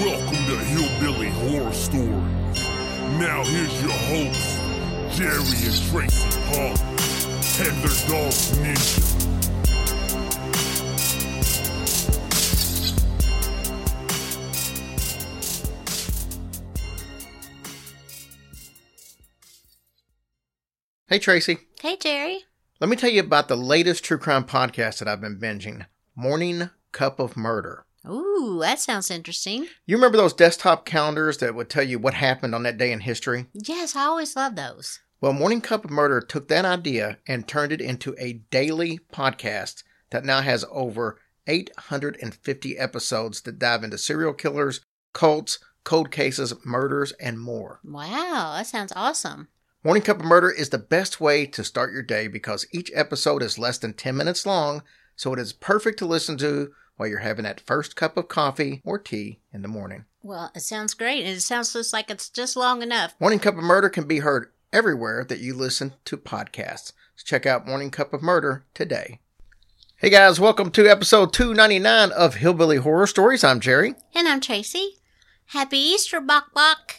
Welcome to Hillbilly Horror Stories. Now here's your hosts, Jerry and Tracy Punk, and their dog Ninja. Hey, Tracy. Hey, Jerry. Let me tell you about the latest true crime podcast that I've been binging Morning Cup of Murder. Ooh, that sounds interesting. You remember those desktop calendars that would tell you what happened on that day in history? Yes, I always love those. Well, Morning Cup of Murder took that idea and turned it into a daily podcast that now has over 850 episodes that dive into serial killers, cults, cold cases, murders, and more. Wow, that sounds awesome. Morning Cup of Murder is the best way to start your day because each episode is less than 10 minutes long, so it is perfect to listen to while you're having that first cup of coffee or tea in the morning. Well, it sounds great. and It sounds just like it's just long enough. Morning Cup of Murder can be heard everywhere that you listen to podcasts. So check out Morning Cup of Murder today. Hey guys, welcome to episode 299 of Hillbilly Horror Stories. I'm Jerry. And I'm Tracy. Happy Easter, Bok Bok.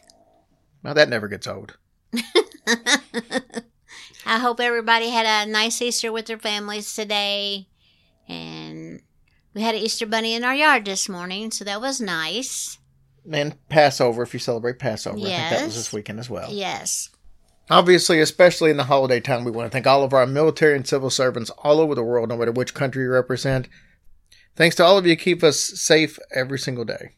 Now that never gets old. I hope everybody had a nice Easter with their families today. And we had an Easter bunny in our yard this morning, so that was nice. And Passover, if you celebrate Passover. I think that was this weekend as well. Yes. Obviously, especially in the holiday time, we want to thank all of our military and civil servants all over the world, no matter which country you represent. Thanks to all of you, keep us safe every single day.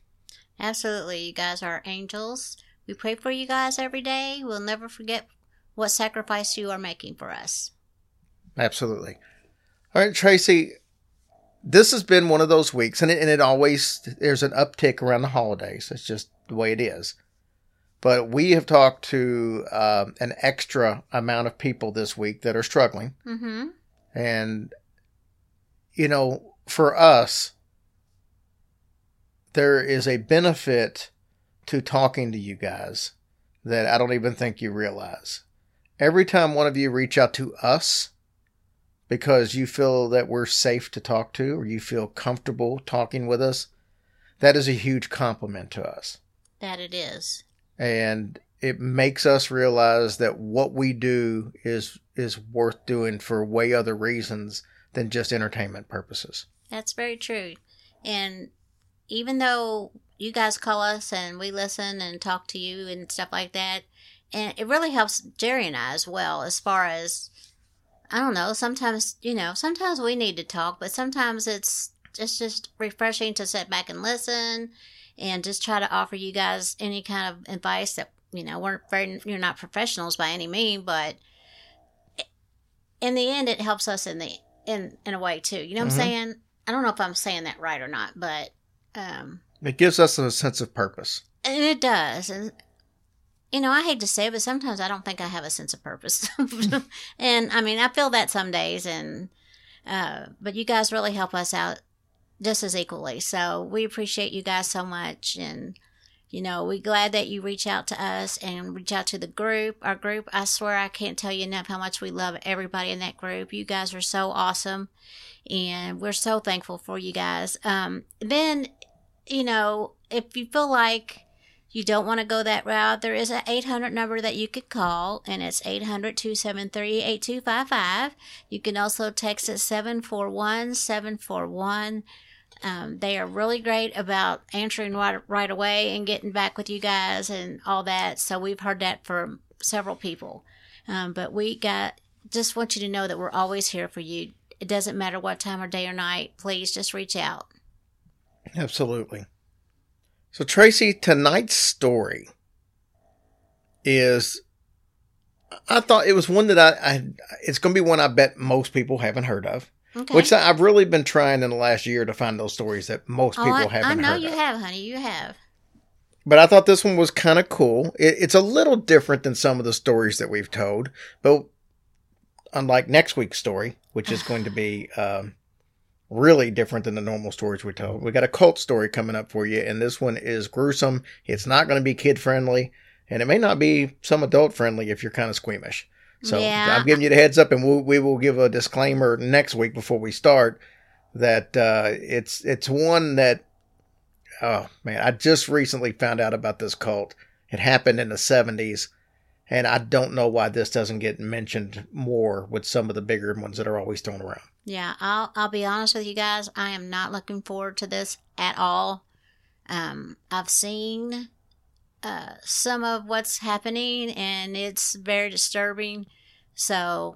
Absolutely. You guys are angels. We pray for you guys every day. We'll never forget what sacrifice you are making for us. Absolutely. All right, Tracy, this has been one of those weeks, and it, and it always, there's an uptick around the holidays. It's just the way it is. But we have talked to uh, an extra amount of people this week that are struggling. Mm-hmm. And, you know, for us, there is a benefit to talking to you guys that I don't even think you realize. Every time one of you reach out to us because you feel that we're safe to talk to or you feel comfortable talking with us, that is a huge compliment to us. That it is. And it makes us realize that what we do is is worth doing for way other reasons than just entertainment purposes. That's very true. And even though you guys call us and we listen and talk to you and stuff like that, and it really helps Jerry and I as well, as far as I don't know. Sometimes you know, sometimes we need to talk, but sometimes it's it's just refreshing to sit back and listen, and just try to offer you guys any kind of advice that you know we're very you're not professionals by any mean, but in the end, it helps us in the in in a way too. You know what Mhm. I'm saying? I don't know if I'm saying that right or not, but um, It gives us a sense of purpose. and it does. And you know, I hate to say it, but sometimes I don't think I have a sense of purpose. and I mean, I feel that some days, and uh, but you guys really help us out just as equally. So we appreciate you guys so much, and you know, we're glad that you reach out to us and reach out to the group. Our group, I swear, I can't tell you enough how much we love everybody in that group. You guys are so awesome, and we're so thankful for you guys. Um, then, you know, if you feel like you don't want to go that route, there is an 800 number that you could call, and it's 800 273 8255. You can also text it 741 741. Um, they are really great about answering right, right away and getting back with you guys and all that. So we've heard that from several people. Um, but we got just want you to know that we're always here for you. It doesn't matter what time or day or night. Please just reach out. Absolutely. So, Tracy, tonight's story is. I thought it was one that I, I it's going to be one I bet most people haven't heard of. Okay. Which I've really been trying in the last year to find those stories that most oh, people I, haven't heard of. I know you of. have, honey. You have. but I thought this one was kind of cool. It, it's a little different than some of the stories that we've told, but unlike next week's story, which is going to be um, really different than the normal stories we tell, we got a cult story coming up for you, and this one is gruesome. It's not going to be kid friendly, and it may not be some adult friendly if you're kind of squeamish. So Yeah. I'm giving you the heads up, and we'll, we will give a disclaimer next week before we start that uh, it's it's one that oh man, I just recently found out about this cult. It happened in the 70s, and I don't know why this doesn't get mentioned more with some of the bigger ones that are always thrown around. Yeah, I'll I'll be honest with you guys. I am not looking forward to this at all. Um, I've seen uh, some of what's happening, and it's very disturbing. So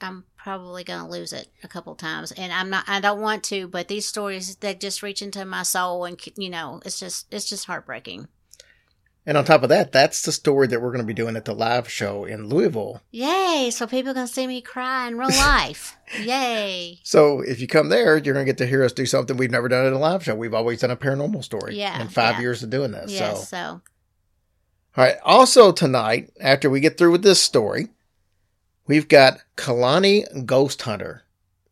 I'm probably gonna lose it a couple times, and I'm not. I don't want to, but these stories they just reach into my soul, and you know, it's just it's just heartbreaking. And on top of that, that's the story that we're going to be doing at the live show in Louisville. Yay! So people can see me cry in real life. Yay! So if you come there, you're going to get to hear us do something we've never done at a live show. We've always done a paranormal story. Yeah, In five yeah. years of doing this. Yes. So, So all right. Also tonight, after we get through with this story, we've got Kalani Ghost Hunter.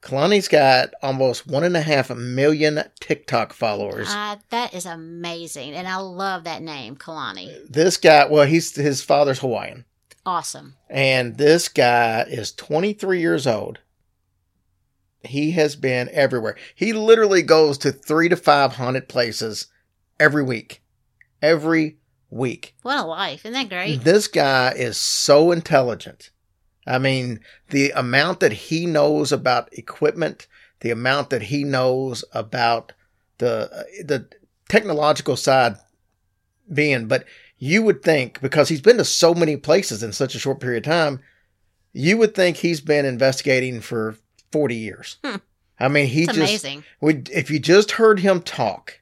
Kalani's got almost one and a half million TikTok followers. Uh, that is amazing, and I love that name, Kalani. this guy, well, he's his father's Hawaiian, Awesome. and this guy is 23 years old. He has been everywhere. He literally goes to three to five haunted places every week. Every week. What a life! Isn't that great? This guy is so intelligent. I mean, the amount that he knows about equipment, the amount that he knows about the the technological side being, but you would think because he's been to so many places in such a short period of time, you would think he's been investigating for 40 years. Hmm. I mean, he It's just amazing. would if you just heard him talk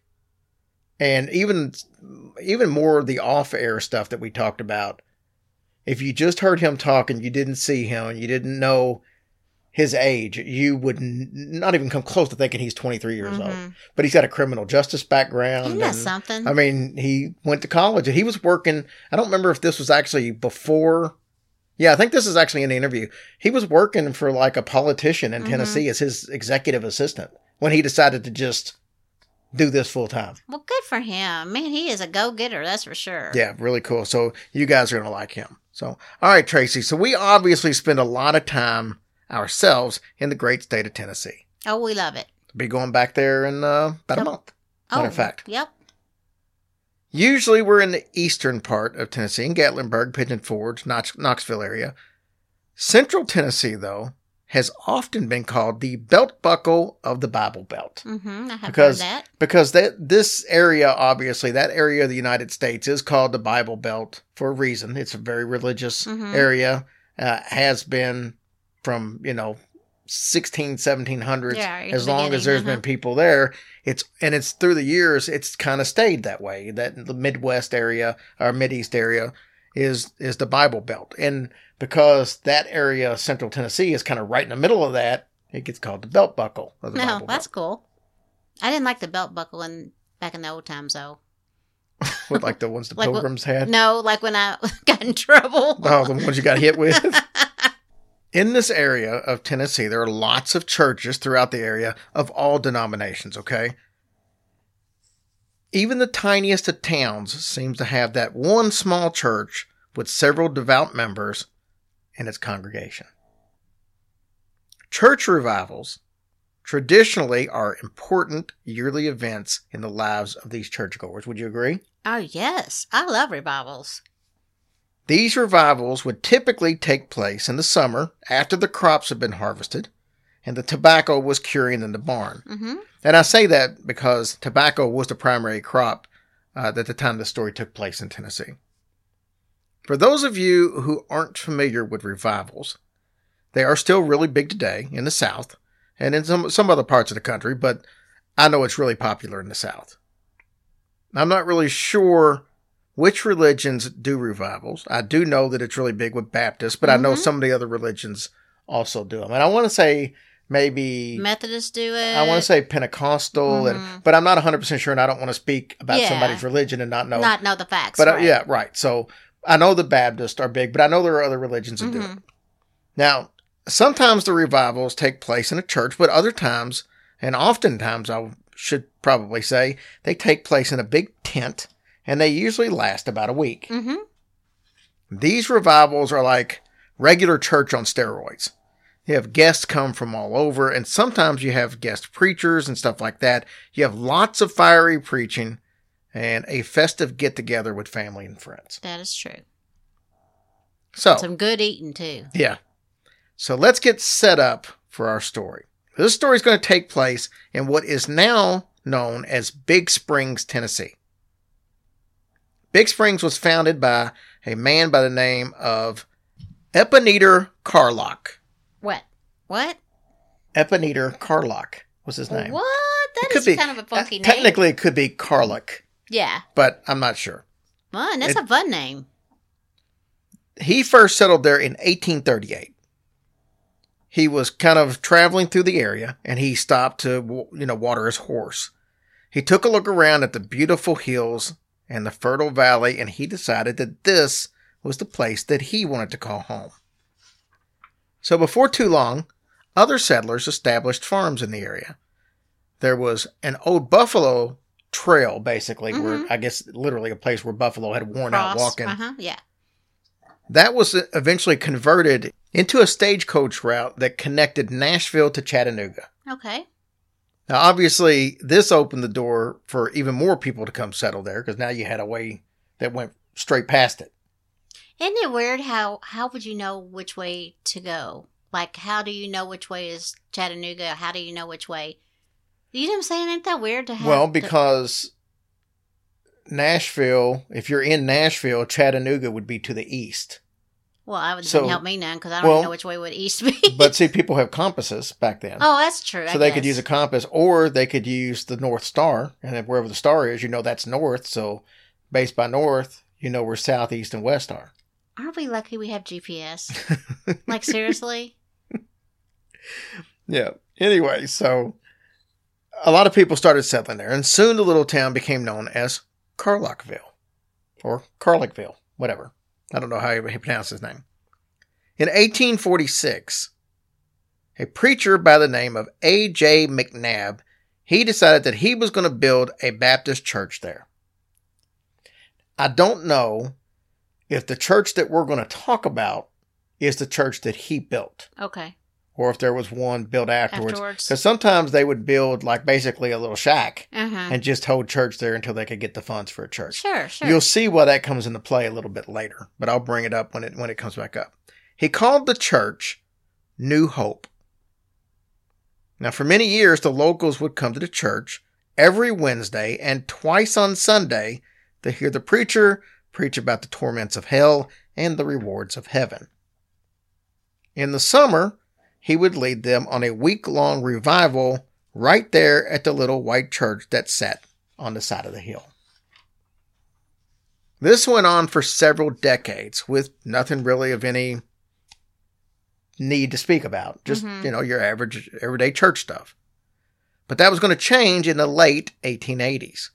and even even more of the off-air stuff that we talked about if you just heard him talk and you didn't see him and you didn't know his age you would n- not even come close to thinking he's 23 years old Mhm. but he's got a criminal justice background Isn't that and- something? I mean, he went to college and he was working. I don't remember if this was actually before. Yeah, I think this is actually in the interview. He was working for like a politician in Mhm. Tennessee as his executive assistant when he decided to just do this full time. well, good for him. Man, he is a go getter. That's for sure. Yeah, really cool. So you guys are going to like him. So, all right, Tracy. So we obviously spend a lot of time ourselves in the great state of Tennessee. Oh, we love it. Be going back there in uh, about a Yep. month. Oh, Matter of fact. Yep. Usually we're in the eastern part of Tennessee, in Gatlinburg, Pigeon Forge, Knox- Knoxville area. Central Tennessee, though, has often been called the belt buckle of the Bible Belt. Mm-hmm. Because that. because that this area, obviously, that area of the United States is called the Bible Belt for a reason. It's a very religious Mhm. area. Uh, has been from you know 16 1700s Yeah, as long as there's uh-huh. been people there it's and it's through the years it's kind of stayed that way that the midwest area or mideast area is is the bible belt and because that area of central tennessee is kind of right in the middle of that it gets called the belt buckle the No, bible that's belt cool. I didn't like the belt buckle in back in the old times though. with like the ones the Like pilgrims had No, like when I got in trouble. oh the ones you got hit with In this area of Tennessee, there are lots of churches throughout the area of all denominations, okay? Even the tiniest of towns seems to have that one small church with several devout members in its congregation. Church revivals traditionally are important yearly events in the lives of these churchgoers. Would you agree? oh yes, I love revivals. These revivals would typically take place in the summer after the crops had been harvested and the tobacco was curing in the barn. Mm-hmm. And I say that because tobacco was the primary crop uh, at the time the story took place in Tennessee. For those of you who aren't familiar with revivals, they are still really big today in the South and in some, some other parts of the country, but I know it's really popular in the South. I'm not really sure which religions do revivals. I do know that it's really big with Baptists, but I know Mhm. some of the other religions also do them. And I want to say maybe Methodists do it. I want to say Pentecostal, and but I'm not 100 percent sure, and I don't want to speak about Yeah. somebody's religion and not know. not know the facts. but uh, right. yeah, right. So I know the Baptists are big, but I know there are other religions that do Mm-hmm. it. Now, sometimes the revivals take place in a church, but other times, and oftentimes, I should probably say, they take place in a big tent, and they usually last about a week. Mm-hmm. These revivals are like regular church on steroids. You have guests come from all over, and sometimes you have guest preachers and stuff like that. You have lots of fiery preaching and a festive get together with family and friends. That is true. So, Some good eating too. yeah. So let's get set up for our story. This story is going to take place in what is now known as Big Springs, Tennessee. Big Springs was founded by a man by the name of Epineter Carlock. What? What? Epineter Carlock was his name. What? That is kind of a uh, funky name. Technically, it could be Carlock, Yeah. but I'm not sure. Fun. That's It- a fun name. He first settled there in 1838. He was kind of traveling through the area and he stopped to, you know, water his horse. He took a look around at the beautiful hills and the fertile valley and he decided that this was the place that he wanted to call home. So before too long, other settlers established farms in the area. There was an old buffalo trail, basically, where I guess literally a place where buffalo had worn out walking. Uh huh. Yeah. That was eventually converted into a stagecoach route that connected Nashville to Chattanooga. Okay. Now, obviously, this opened the door for even more people to come settle there because now you had a way that went straight past it. Isn't it weird how how would you know which way to go? Like how do you know which way is Chattanooga? How do you know which way? You know what I'm saying? Ain't that weird to have? Well, because Nashville, if you're in Nashville, Chattanooga would be to the east. well, I would so- help me none because I don't well, know which way would east be. But see, people have compasses back then. oh, that's true. so they could use a compass or they could use the North Star. And wherever the star is, you know that's north. So based by north, you know where south, east, and west are. Aren't we lucky we have GPS? like seriously? Yeah. Anyway, so a lot of people started settling there, and soon the little town became known as Carlockville or Carlickville, whatever. I don't know how he pronounced his name. In 1846, a preacher by the name of A.J. McNabb, he decided that he was going to build a Baptist church there. I don't know if the church that we're going to talk about is the church that he built Okay. Or if there was one built afterwards. Because sometimes they would build like basically a little shack Uh huh. and just hold church there until they could get the funds for a church. Sure. Sure. You'll see why that comes into play a little bit later, but I'll bring it up when it when it comes back up. He called the church New Hope. Now, for many years, the locals would come to the church every Wednesday and twice on Sunday to hear the preacher preach about the torments of hell and the rewards of heaven. In the summer, he would lead them on a week long revival right there at the little white church that sat on the side of the hill. This went on for several decades with nothing really of any need to speak about. Just, Mhm. you know, your average everyday church stuff. But that was going to change in the late 1880s.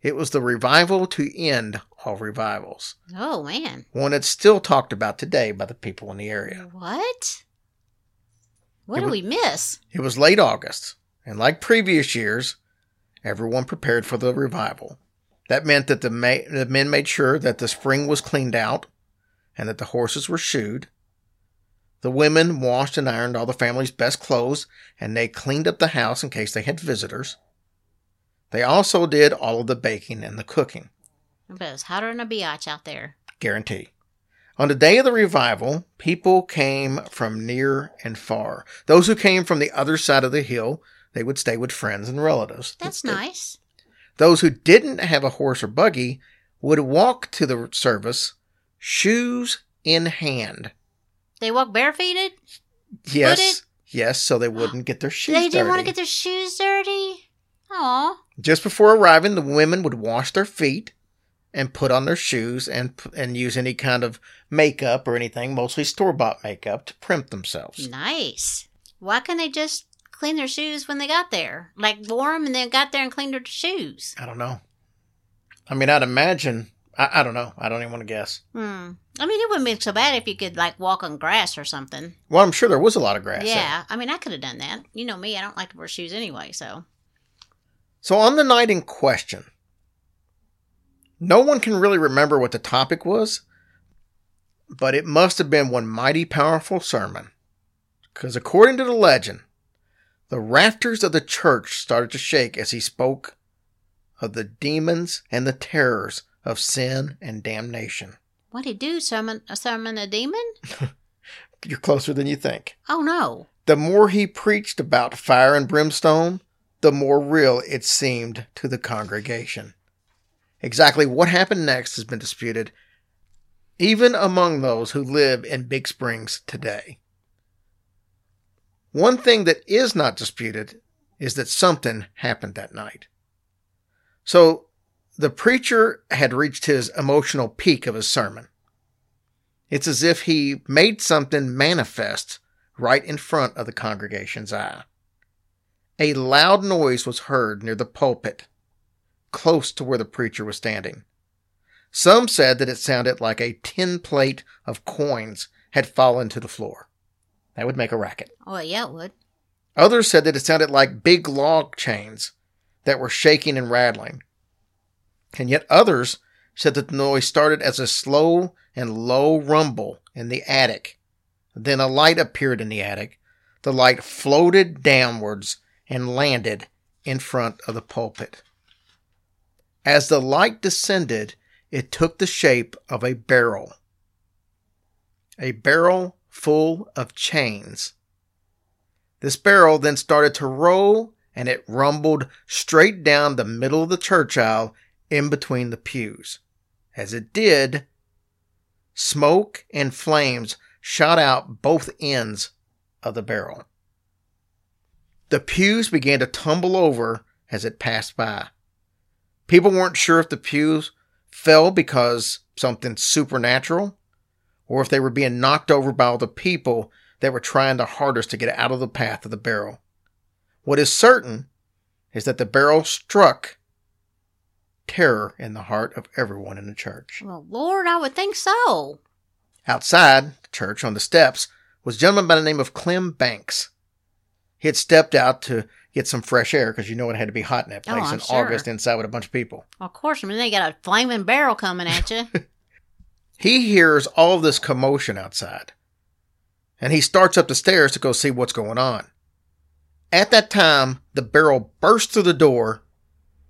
It was the revival to end all revivals, oh man. one that's still talked about today by the people in the area. What? What It do wa- we miss? It was late August, and like previous years, everyone prepared for the revival. That meant that the, ma- the men made sure that the spring was cleaned out and that the horses were shoed. The women washed and ironed all the family's best clothes, and they cleaned up the house in case they had visitors. They also did all of the baking and the cooking. I bet it's hotter than a biatch out there. Guarantee. On the day of the revival, people came from near and far. Those who came from the other side of the hill, they would stay with friends and relatives. That's Th- nice. Those who didn't have a horse or buggy would walk to the service, shoes in hand. They walk barefooted. Yes, yes, so they wouldn't get their shoes they didn't want to dirty. get their shoes dirty. Aw. Just before arriving, the women would wash their feet and put on their shoes and and use any kind of makeup or anything, mostly store bought makeup, to primp themselves. Nice. Why can't they just clean their shoes when they got there? Like wore them and then got there and cleaned their shoes. I don't know. I mean, I'd imagine. I, I don't know. I don't even want to guess. Hmm. I mean, it wouldn't be so bad if you could like walk on grass or something. Well, I'm sure there was a lot of grass. there. yeah. I mean, I could have done that. You know me. I don't like to wear shoes anyway. So. So on the night in question, no one can really remember what the topic was, but it must have been one mighty powerful sermon. Because according to the legend, the rafters of the church started to shake as he spoke of the demons and the terrors of sin and damnation. What would he do? Summon, summon a demon? You're closer than you think. Oh no. The more he preached about fire and brimstone, the more real it seemed to the congregation. Exactly what happened next has been disputed, even among those who live in Big Springs today. One thing that is not disputed is that something happened that night. So, the preacher had reached his emotional peak of his sermon. It's as if he made something manifest right in front of the congregation's eye. A loud noise was heard near the pulpit, close to where the preacher was standing. Some said that it sounded like a tin plate of coins had fallen to the floor. That would make a racket. Oh yeah, it would. Others said that it sounded like big log chains that were shaking and rattling. And yet others said that the noise started as a slow and low rumble in the attic. Then a light appeared in the attic. The light floated downwards and landed in front of the pulpit. As the light descended, it took the shape of a barrel. A barrel full of chains. This barrel then started to roll and it rumbled straight down the middle of the church aisle in between the pews. As it did, smoke and flames shot out both ends of the barrel. The pews began to tumble over as it passed by. People weren't sure if the pews fell because something supernatural or if they were being knocked over by all the people that were trying the hardest to get out of the path of the barrel. What is certain is that the barrel struck terror in the heart of everyone in the church. Well, Lord, I would think so. Outside the church on the steps was a gentleman by the name of Clem Banks. He had stepped out to get some fresh air because you know it had to be hot in that Oh, place I'm in sure. August inside with a bunch of people. Of course, I mean they got a flaming barrel coming at you. He hears all this commotion outside and he starts up the stairs to go see what's going on. At that time, the barrel burst through the door,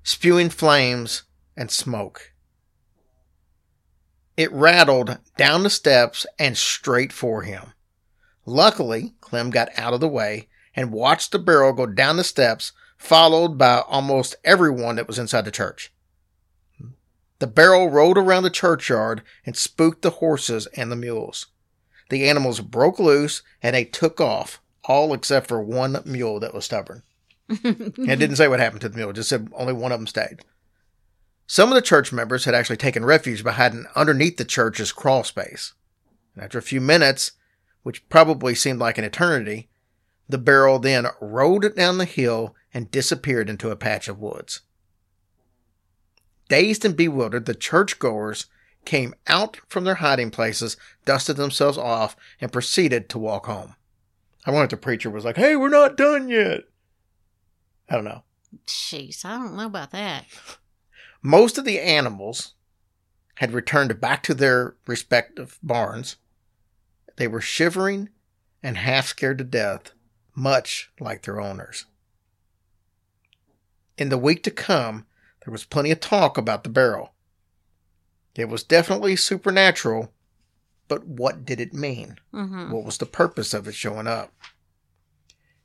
spewing flames and smoke. It rattled down the steps and straight for him. Luckily, Clem got out of the way and watched the barrel go down the steps, followed by almost everyone that was inside the church. The barrel rolled around the churchyard and spooked the horses and the mules. The animals broke loose and they took off, all except for one mule that was stubborn. and it didn't say what happened to the mule, it just said only one of them stayed. Some of the church members had actually taken refuge by hiding underneath the church's crawl space. And after a few minutes, which probably seemed like an eternity, the barrel then rolled down the hill and disappeared into a patch of woods. Dazed and bewildered, the churchgoers came out from their hiding places, dusted themselves off, and proceeded to walk home. I wonder if the preacher was like, hey, we're not done yet. I don't know. Jeez, I don't know about that. Most of the animals had returned back to their respective barns. They were shivering and half scared to death, much like their owners. In the week to come, there was plenty of talk about the barrel. It was definitely supernatural, but what did it mean? hmm What was the purpose of it showing up?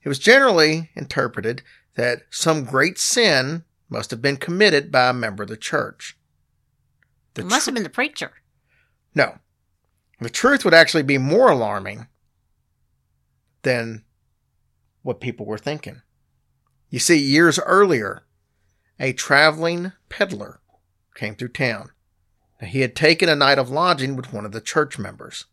It was generally interpreted that some great sin must have been committed by a member of the church. The It must tr- have been the preacher. no. The truth would actually be more alarming than what people were thinking. You see, years earlier, a traveling peddler came through town. Now, he had taken a night of lodging with one of the church members.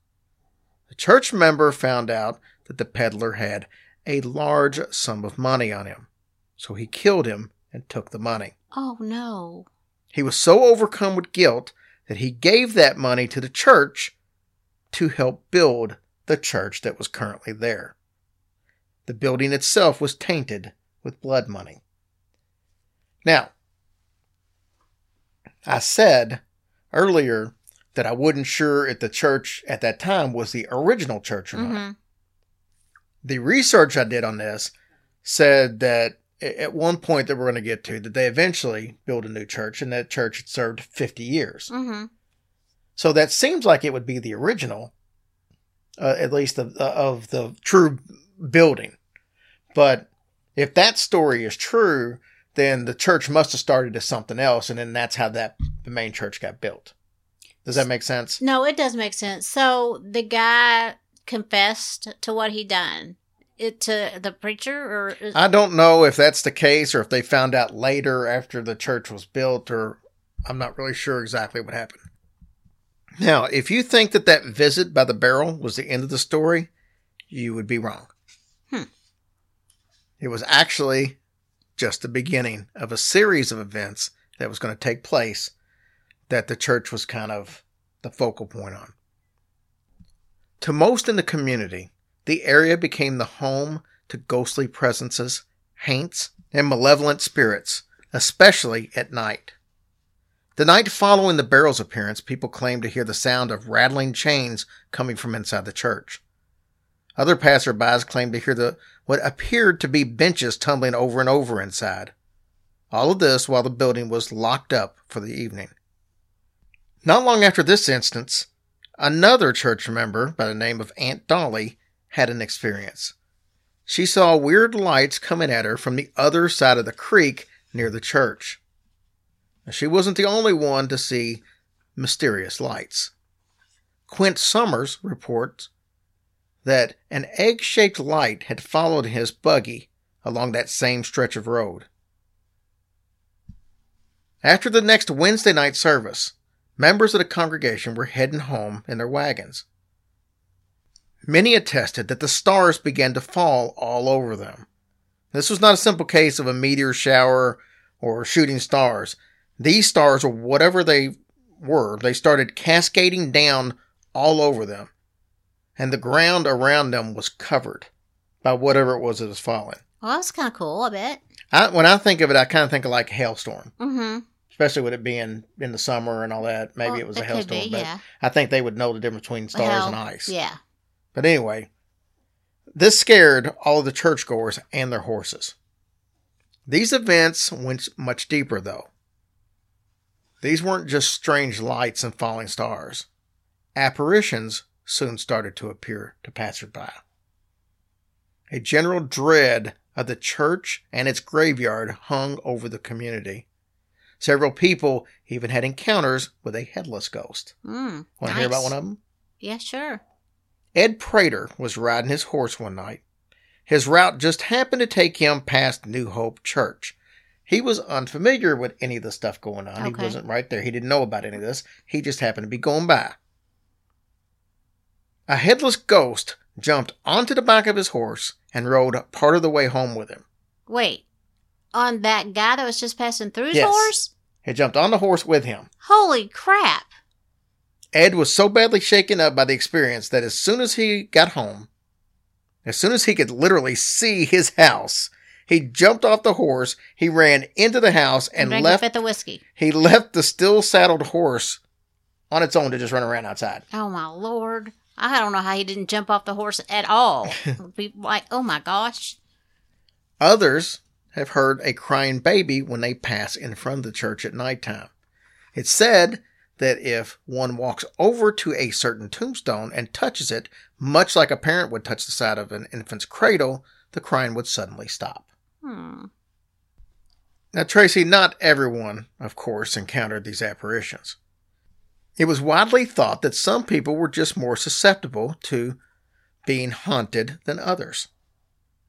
The church member found out that the peddler had a large sum of money on him. So he killed him and took the money. Oh no. He was so overcome with guilt that he gave that money to the church to help build the church that was currently there. The building itself was tainted with blood money. Now, I said earlier that I wasn't sure if the church at that time was the original church or not. hmm The research I did on this said that at one point that we're going to get to, that they eventually built a new church, and that church had served 50 years. hmm So that seems like it would be the original, uh, at least of, of the true building. But if that story is true, then the church must have started as something else, and then that's how that the main church got built. Does that make sense? No, it does make sense. So the guy confessed to what he done. It to the preacher or is- I don't know if that's the case or if they found out later after the church was built, or I'm not really sure exactly what happened. Now, if you think that that visit by the barrel was the end of the story, you would be wrong. It was actually just the beginning of a series of events that was going to take place that the church was kind of the focal point on. To most in the community, the area became the home to ghostly presences, haints, and malevolent spirits, especially at night. The night following the barrel's appearance, people claimed to hear the sound of rattling chains coming from inside the church. Other passerbys claimed to hear the what appeared to be benches tumbling over and over inside. All of this while the building was locked up for the evening. Not long after this instance, another church member by the name of Aunt Dolly had an experience. She saw weird lights coming at her from the other side of the creek near the church. She wasn't the only one to see mysterious lights. Quint Summers reports that an egg shaped light had followed his buggy along that same stretch of road. After the next Wednesday night service, members of the congregation were heading home in their wagons. Many attested that the stars began to fall all over them. This was not a simple case of a meteor shower or shooting stars. These stars, or whatever they were, they started cascading down all over them, and the ground around them was covered by whatever it was that was falling. well, that's kind of cool. I bet. I, when I think of it, I kind of think of like a hailstorm, Mm-hmm. especially with it being in the summer and all that. Maybe Well, it was a hailstorm, be, but yeah. I think they would know the difference between stars Well, and ice. Yeah. But anyway, this scared all of the churchgoers and their horses. These events went much deeper, though. These weren't just strange lights and falling stars. Apparitions soon started to appear to passersby. A general dread of the church and its graveyard hung over the community. Several people even had encounters with a headless ghost. Mm, Want to hear about one of them? Yeah, sure. Ed Prater was riding his horse one night. His route just happened to take him past New Hope Church. He was unfamiliar with any of the stuff going on. He wasn't right there. He didn't know about any of this. He just happened to be going by. A headless ghost jumped onto the back of his horse and rode part of the way home with him. Wait. On that guy that was just passing through his Yes. horse? He jumped on the horse with him. Holy crap. Ed was so badly shaken up by the experience that as soon as he got home, as soon as he could literally see his house, he jumped off the horse, he ran into the house and Drank left fifth whiskey. he left the still saddled horse on its own to just run around outside. Oh my lord. I don't know how he didn't jump off the horse at all. Be like, oh my gosh. Others have heard a crying baby when they pass in front of the church at nighttime. It's said that if one walks over to a certain tombstone and touches it, much like a parent would touch the side of an infant's cradle, the crying would suddenly stop. Hmm. Now, Tracy, not everyone, of course, encountered these apparitions. It was widely thought that some people were just more susceptible to being haunted than others.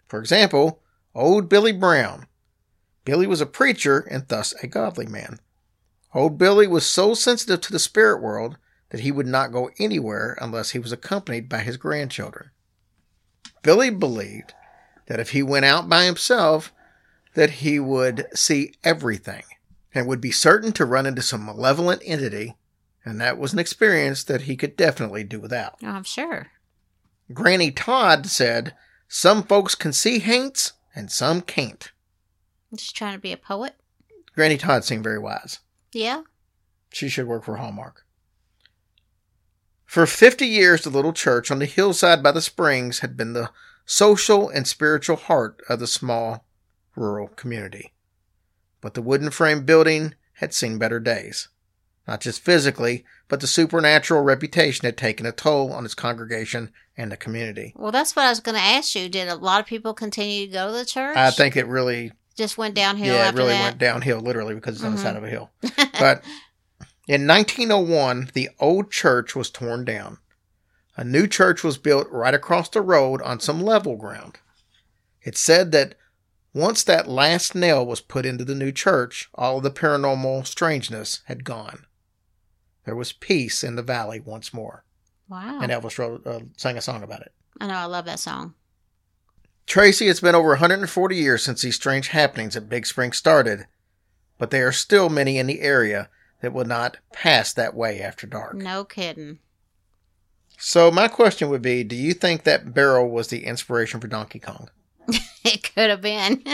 For example, old Billy Brown. Billy was a preacher and thus a godly man. Old Billy was so sensitive to the spirit world that he would not go anywhere unless he was accompanied by his grandchildren. Billy believed that if he went out by himself, that he would see everything and would be certain to run into some malevolent entity, and that was an experience that he could definitely do without. Oh, I'm sure. Granny Todd said, Some folks can see haints and some can't. Just trying to be a poet. Granny Todd seemed very wise. Yeah. She should work for Hallmark. For 50 years, the little church on the hillside by the springs had been the social and spiritual heart of the small rural community. But the wooden frame building had seen better days. Not just physically, but the supernatural reputation had taken a toll on its congregation and the community. Well, that's what I was going to ask you. Did a lot of people continue to go to the church? I think it really, just went downhill yeah, it after really that. went downhill literally because it's on the Mhm. side of a hill. But in 1901, the old church was torn down. A new church was built right across the road on some level ground. It said that once that last nail was put into the new church, all of the paranormal strangeness had gone. There was peace in the valley once more. wow. And Elvis wrote, uh, sang a song about it. I know. I love that song. Tracy, it's been over 140 years since these strange happenings at Big Spring started, but there are still many in the area that will not pass that way after dark. No kidding. So, my question would be Do you think that barrel was the inspiration for Donkey Kong? It could have been.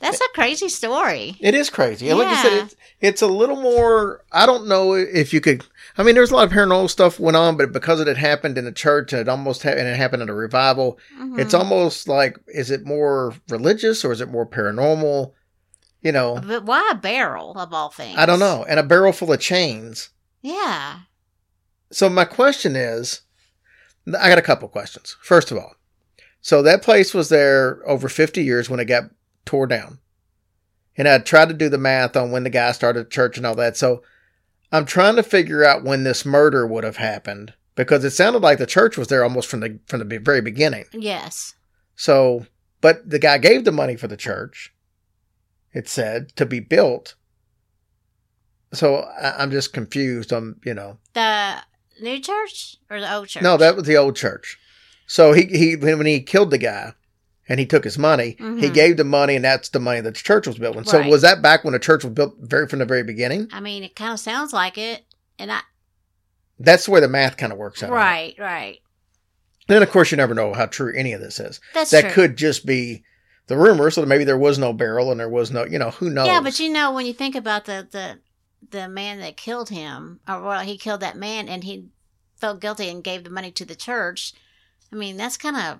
That's a crazy story. It is crazy. And Like I said, Yeah. it's, it's a little more. I don't know if you could. I mean, there's a lot of paranormal stuff went on, but because it had happened in a church and it almost ha- and it happened at a revival, it's Mhm. almost like is it more religious or is it more paranormal? You know, But why a barrel of all things? I don't know. And a barrel full of chains. Yeah. So my question is, I got a couple questions. First of all, so that place was there over 50 years when it got tore down. And I tried to do the math on when the guy started church and all that. So I'm trying to figure out when this murder would have happened because it sounded like the church was there almost from the from the very beginning. Yes. So, but the guy gave the money for the church. It said to be built. So I, I'm just confused on you know The new church or the old church? No, that was the old church. So he he when he killed the guy and he took his money, he Mhm. gave the money and that's the money that the church was built. And so was that back when the church was built very from the very beginning? I mean, it kind of sounds like it. And I. That's the way the math kind of works out. Right, right. Then of course you never know how true any of this is. That's that true. could just be the rumor, so maybe there was no barrel and there was no you know, who knows? Yeah, but you know, when you think about the the the man that killed him, or well, he killed that man, and he felt guilty and gave the money to the church. I mean, that's kind of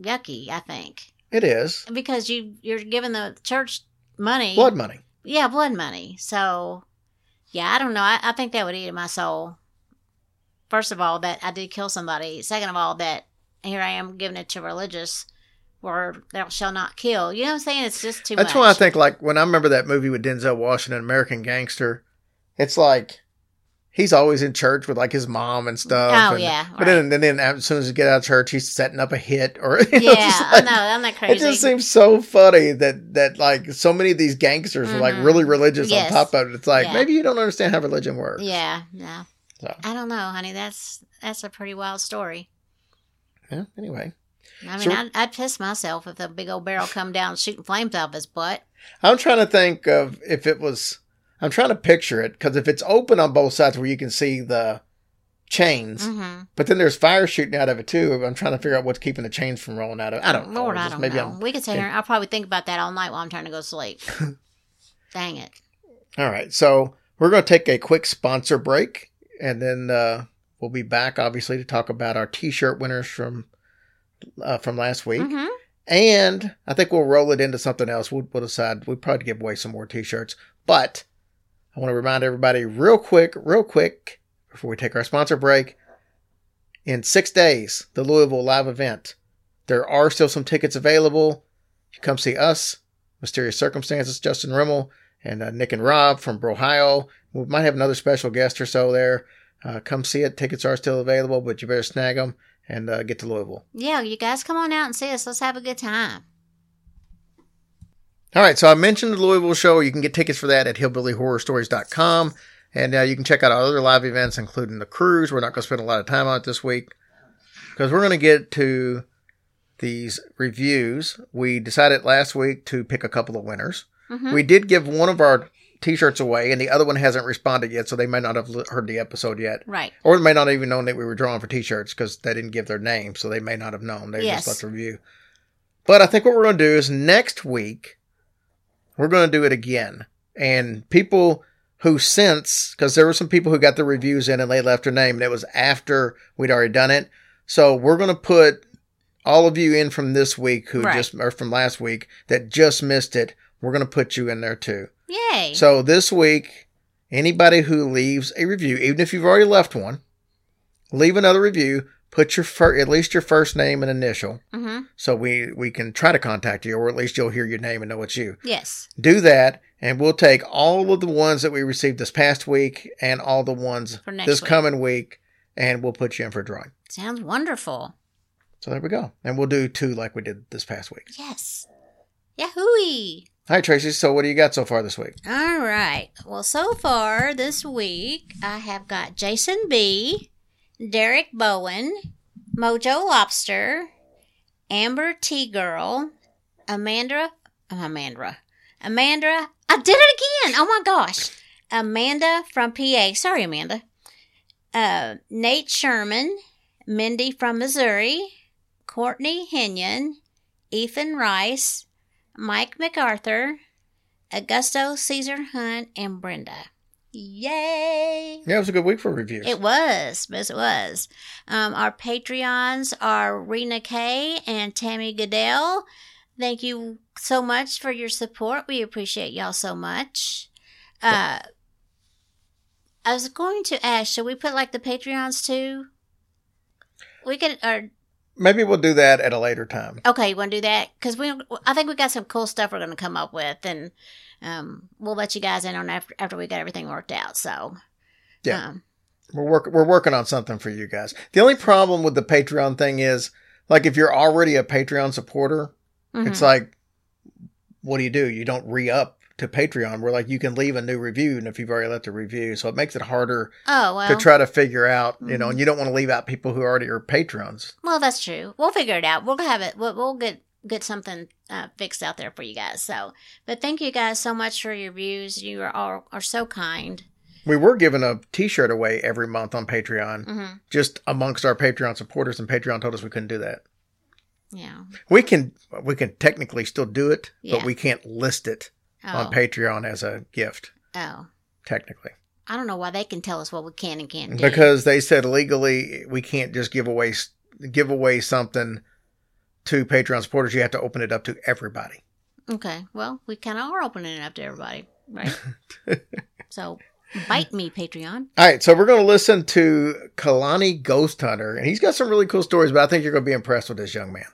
yucky. I think it is. because you you're giving the church money, Blood money. yeah, blood money. So, yeah, I don't know. I, I think that would eat at my soul. First of all, that I did kill somebody. Second of all, that here I am giving it to religious, where thou shall not kill. You know what I'm saying? It's just too much. That's much. why I think like when I remember that movie with Denzel Washington, American Gangster, it's like he's always in church with like his mom and stuff. Oh, and- yeah, But then and then as soon as he get out of church, he's setting up a hit or you know, Yeah, like- know. I'm not crazy. It just seems so funny that that like so many of these gangsters are like Mhm. really religious Yes. on top of it. It's like Yeah. maybe you don't understand how religion works. Yeah, no. So. I don't know, honey. That's that's a pretty wild story. Yeah, Anyway, I mean, So- I'd, I'd piss myself if a big old barrel come down shooting flames out of his butt. I'm trying to think of if it was. I'm trying to picture it because if it's open on both sides where you can see the chains, hmm But then there's fire shooting out of it too. I'm trying to figure out what's keeping the chains from rolling out of it. I don't know. Lord, It's I don't maybe know. I'm- we could sit here. I'll probably think about that all night while I'm trying to go to sleep. Dang it. All right. So we're going to take a quick sponsor break and then uh, we'll be back, obviously, to talk about our t shirt winners from uh, from last week. hmm And I think we'll roll it into something else. We'll, we'll decide. We'll probably give away some more t shirts. But I want to remind everybody, real quick, real quick, before we take our sponsor break in six days, the Louisville live event. There are still some tickets available. You come see us, Mysterious Circumstances, Justin Rimmel, and uh, Nick and Rob from Brohio. We might have another special guest or so there. Uh, come see it. Tickets are still available, but you better snag them and uh, get to Louisville. Yeah, you guys come on out and see us. Let's have a good time. All right, so I mentioned the Louisville show. You can get tickets for that at hillbillyhorrorstories.com. And uh, you can check out our other live events, including the cruise. We're not going to spend a lot of time on it this week because we're going to get to these reviews. We decided last week to pick a couple of winners. Mhm. We did give one of our t-shirts away, and the other one hasn't responded yet, so they may not have heard the episode yet, Right. or they may not even known that we were drawing for t-shirts because they didn't give their name, so they may not have known. They Yes. just left a review. But I think what we're going to do is next week we're going to do it again, and people who since because there were some people who got the reviews in and they left their name, and it was after we'd already done it. So we're going to put all of you in from this week who Right. just or from last week that just missed it. We're going to put you in there too. Yay. So this week, anybody who leaves a review, even if you've already left one, leave another review. Put your fir- at least your first name and initial, hmm so we we can try to contact you, or at least you'll hear your name and know it's you. Yes. Do that, and we'll take all of the ones that we received this past week and all the ones For next this week. coming week, and we'll put you in for a drawing. Sounds wonderful. So there we go, and we'll do two like we did this past week. Yes. Yahooey. Hi Tracy. So what do you got so far this week? All right. Well, so far this week, I have got Jason B, Derek Bowen, Mojo Lobster, Amber T Girl, Amanda, oh, Amanda, Amanda. I did it again. Oh my gosh. Amanda from PA. Sorry, Amanda. Uh, Nate Sherman, Mindy from Missouri, Courtney Henyon, Ethan Rice, Mike MacArthur, Augusto Caesar Hunt, and Brenda. Yay! Yeah, it was a good week for reviews. It was, yes, it was. Um, our Patreons are Rena Kay and Tammy Goodell. Thank you so much for your support. We appreciate y'all so much. Uh, I was going to ask, should we put like the Patreons too? We could, or Maybe we'll do that at a later time. Okay, you want to do that? Because we, I think we got some cool stuff we're going to come up with, and um, we'll let you guys in on after after we got everything worked out. So, Yeah. um, We're work we're working on something for you guys. The only problem with the Patreon thing is, like, if you're already a Patreon supporter, it's mhm. like, what do you do? You don't re up to Patreon. Where like you can leave a new review, and if you've already left a review, so it makes it harder oh well, to try to figure out. You know, Mhm. and you don't want to leave out people who already are patrons. well that's true. We'll figure it out. We'll have it. We'll, we'll get get something uh, fixed out there for you guys. So, but thank you guys so much for your views. You are all are so kind. We were giving a T-shirt away every month on Patreon, hmm just amongst our Patreon supporters, and Patreon told us we couldn't do that. Yeah. We can we can technically still do it, Yeah. but we can't list it Oh. on Patreon as a gift. oh. Technically, I don't know why they can tell us what we can and can't do. because they said legally we can't just give away give away something to Patreon supporters. You have to open it up to everybody. Okay. Well, we kind of are opening it up to everybody, right? so, bite me, Patreon. All right, so we're going to listen to Kalani Ghost Hunter, and he's got some really cool stories. But I think you're going to be impressed with this young man.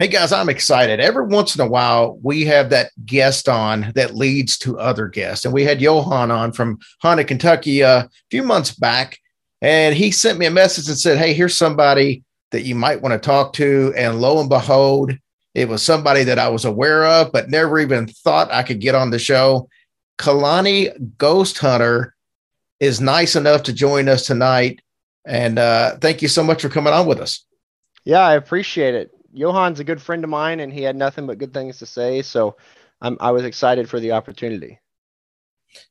Hey guys, I'm excited. Every once in a while, we have that guest on that leads to other guests. And we had Johan on from Honda, Kentucky uh, a few months back. And he sent me a message and said, Hey, here's somebody that you might want to talk to. And lo and behold, it was somebody that I was aware of, but never even thought I could get on the show. Kalani Ghost Hunter is nice enough to join us tonight. And uh, thank you so much for coming on with us. Yeah, I appreciate it. Johan's a good friend of mine, and he had nothing but good things to say. So I'm, I was excited for the opportunity.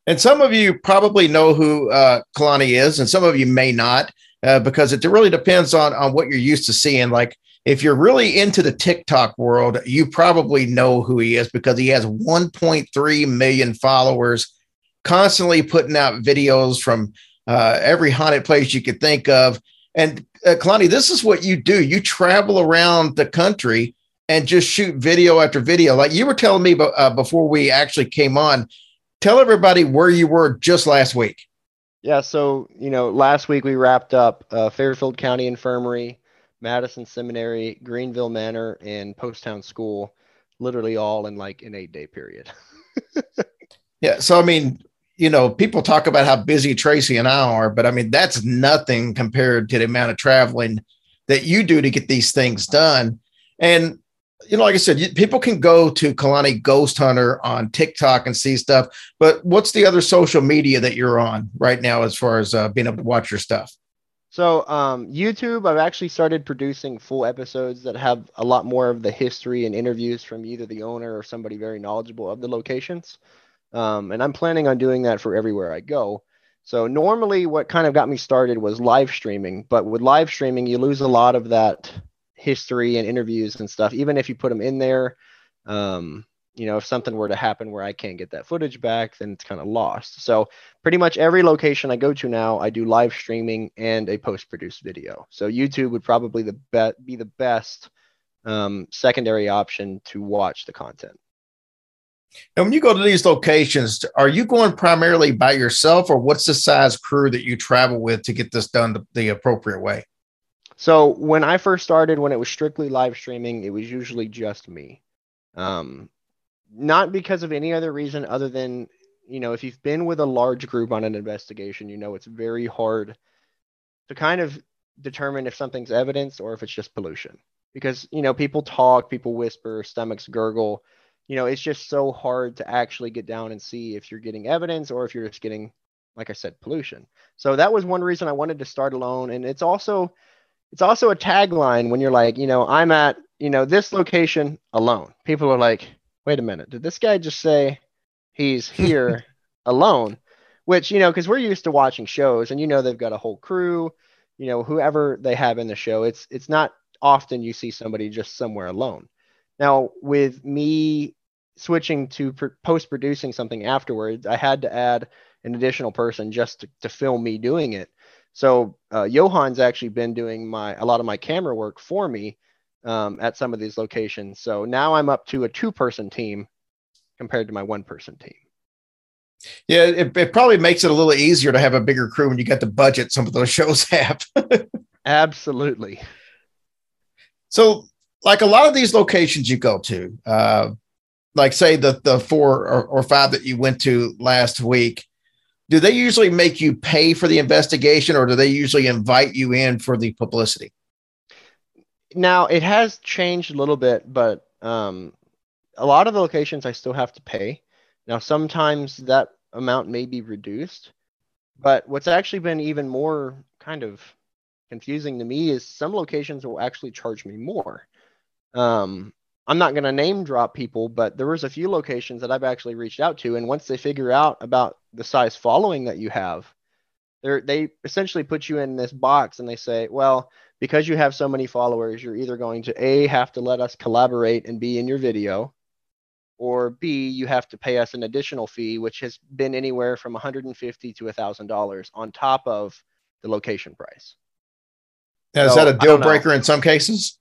And some of you probably know who uh, Kalani is, and some of you may not, uh, because it really depends on on what you're used to seeing. Like if you're really into the TikTok world, you probably know who he is because he has 1.3 million followers, constantly putting out videos from uh, every haunted place you could think of. And uh, Kalani, this is what you do. You travel around the country and just shoot video after video. Like you were telling me uh, before we actually came on, tell everybody where you were just last week. Yeah, so you know, last week we wrapped up uh, Fairfield County Infirmary, Madison Seminary, Greenville Manor, and Poasttown School, literally all in like an eight-day period. Yeah. So, I mean, you know, people talk about how busy Tracy and I are, but I mean, that's nothing compared to the amount of traveling that you do to get these things done. And, you know, like I said, people can go to Kalani Ghost Hunter on TikTok and see stuff, but what's the other social media that you're on right now as far as uh, being able to watch your stuff? So um, YouTube, I've actually started producing full episodes that have a lot more of the history and interviews from either the owner or somebody very knowledgeable of the locations. Um, and I'm planning on doing that for everywhere I go. So normally, what kind of got me started was live streaming. But with live streaming, you lose a lot of that history and interviews and stuff, even if you put them in there. Um, you know, if something were to happen where I can't get that footage back, then it's kind of lost. So pretty much every location I go to now, I do live streaming and a post-produced video. So YouTube would probably the be- be the best um, secondary option to watch the content. And when you go to these locations, are you going primarily by yourself, or what's the size crew that you travel with to get this done the, the appropriate way? So when I first started, when it was strictly live streaming, it was usually just me. Um, not because of any other reason other than you know if you've been with a large group on an investigation you know it's very hard to kind of determine if something's evidence or if it's just pollution because you know people talk people whisper stomachs gurgle you know it's just so hard to actually get down and see if you're getting evidence or if you're just getting like i said pollution so that was one reason i wanted to start alone and it's also it's also a tagline when you're like you know i'm at you know this location alone people are like wait a minute, did this guy just say he's here alone? Which, you know, because we're used to watching shows and you know they've got a whole crew, you know, whoever they have in the show. It's it's not often you see somebody just somewhere alone. Now, with me switching to pr- post producing something afterwards, I had to add an additional person just to, to film me doing it. So uh, Johan's actually been doing my a lot of my camera work for me um, at some of these locations. So now I'm up to a two person team compared to my one person team. Yeah, it, it, probably makes it a little easier to have a bigger crew when you get the budget some of those shows have. Absolutely. So, like a lot of these locations you go to, uh, like say the the four or, or five that you went to last week, do they usually make you pay for the investigation, or do they usually invite you in for the publicity? now it has changed a little bit, but um, a lot of the locations I still have to pay. Now sometimes that amount may be reduced, but what's actually been even more kind of confusing to me is some locations will actually charge me more. Um, I'm not going to name drop people, but there was a few locations that I've actually reached out to, and once they figure out about the size following that you have, they they essentially put you in this box and they say, well, because you have so many followers, you're either going to A, have to let us collaborate and be in your video, or B, you have to pay us an additional fee, which has been anywhere from 150 to $1,000 on top of the location price. Now, so, is that a deal breaker in some cases?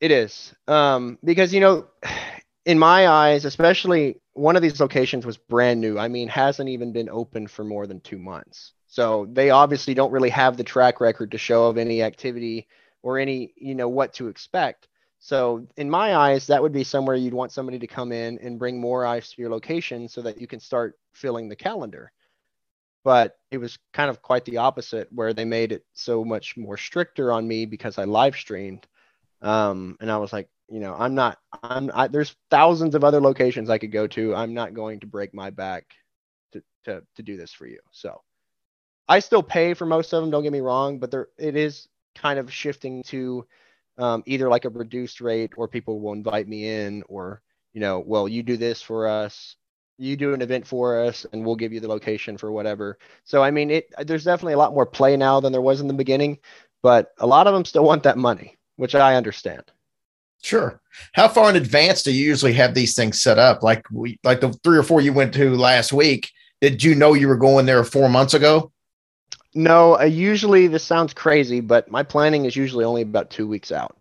It is. Um, because, you know, in my eyes, especially one of these locations was brand new. I mean, hasn't even been open for more than two months. So they obviously don't really have the track record to show of any activity or any, you know, what to expect. So in my eyes, that would be somewhere you'd want somebody to come in and bring more eyes to your location so that you can start filling the calendar. But it was kind of quite the opposite where they made it so much more stricter on me because I live streamed. Um, and I was like, you know, I'm not, I'm, I, there's thousands of other locations I could go to. I'm not going to break my back to, to, to do this for you. So I still pay for most of them. Don't get me wrong, but there it is kind of shifting to um, either like a reduced rate, or people will invite me in, or you know, well, you do this for us, you do an event for us, and we'll give you the location for whatever. So I mean, it there's definitely a lot more play now than there was in the beginning, but a lot of them still want that money, which I understand. Sure. How far in advance do you usually have these things set up? Like we, like the three or four you went to last week. Did you know you were going there four months ago? No, I usually this sounds crazy, but my planning is usually only about two weeks out.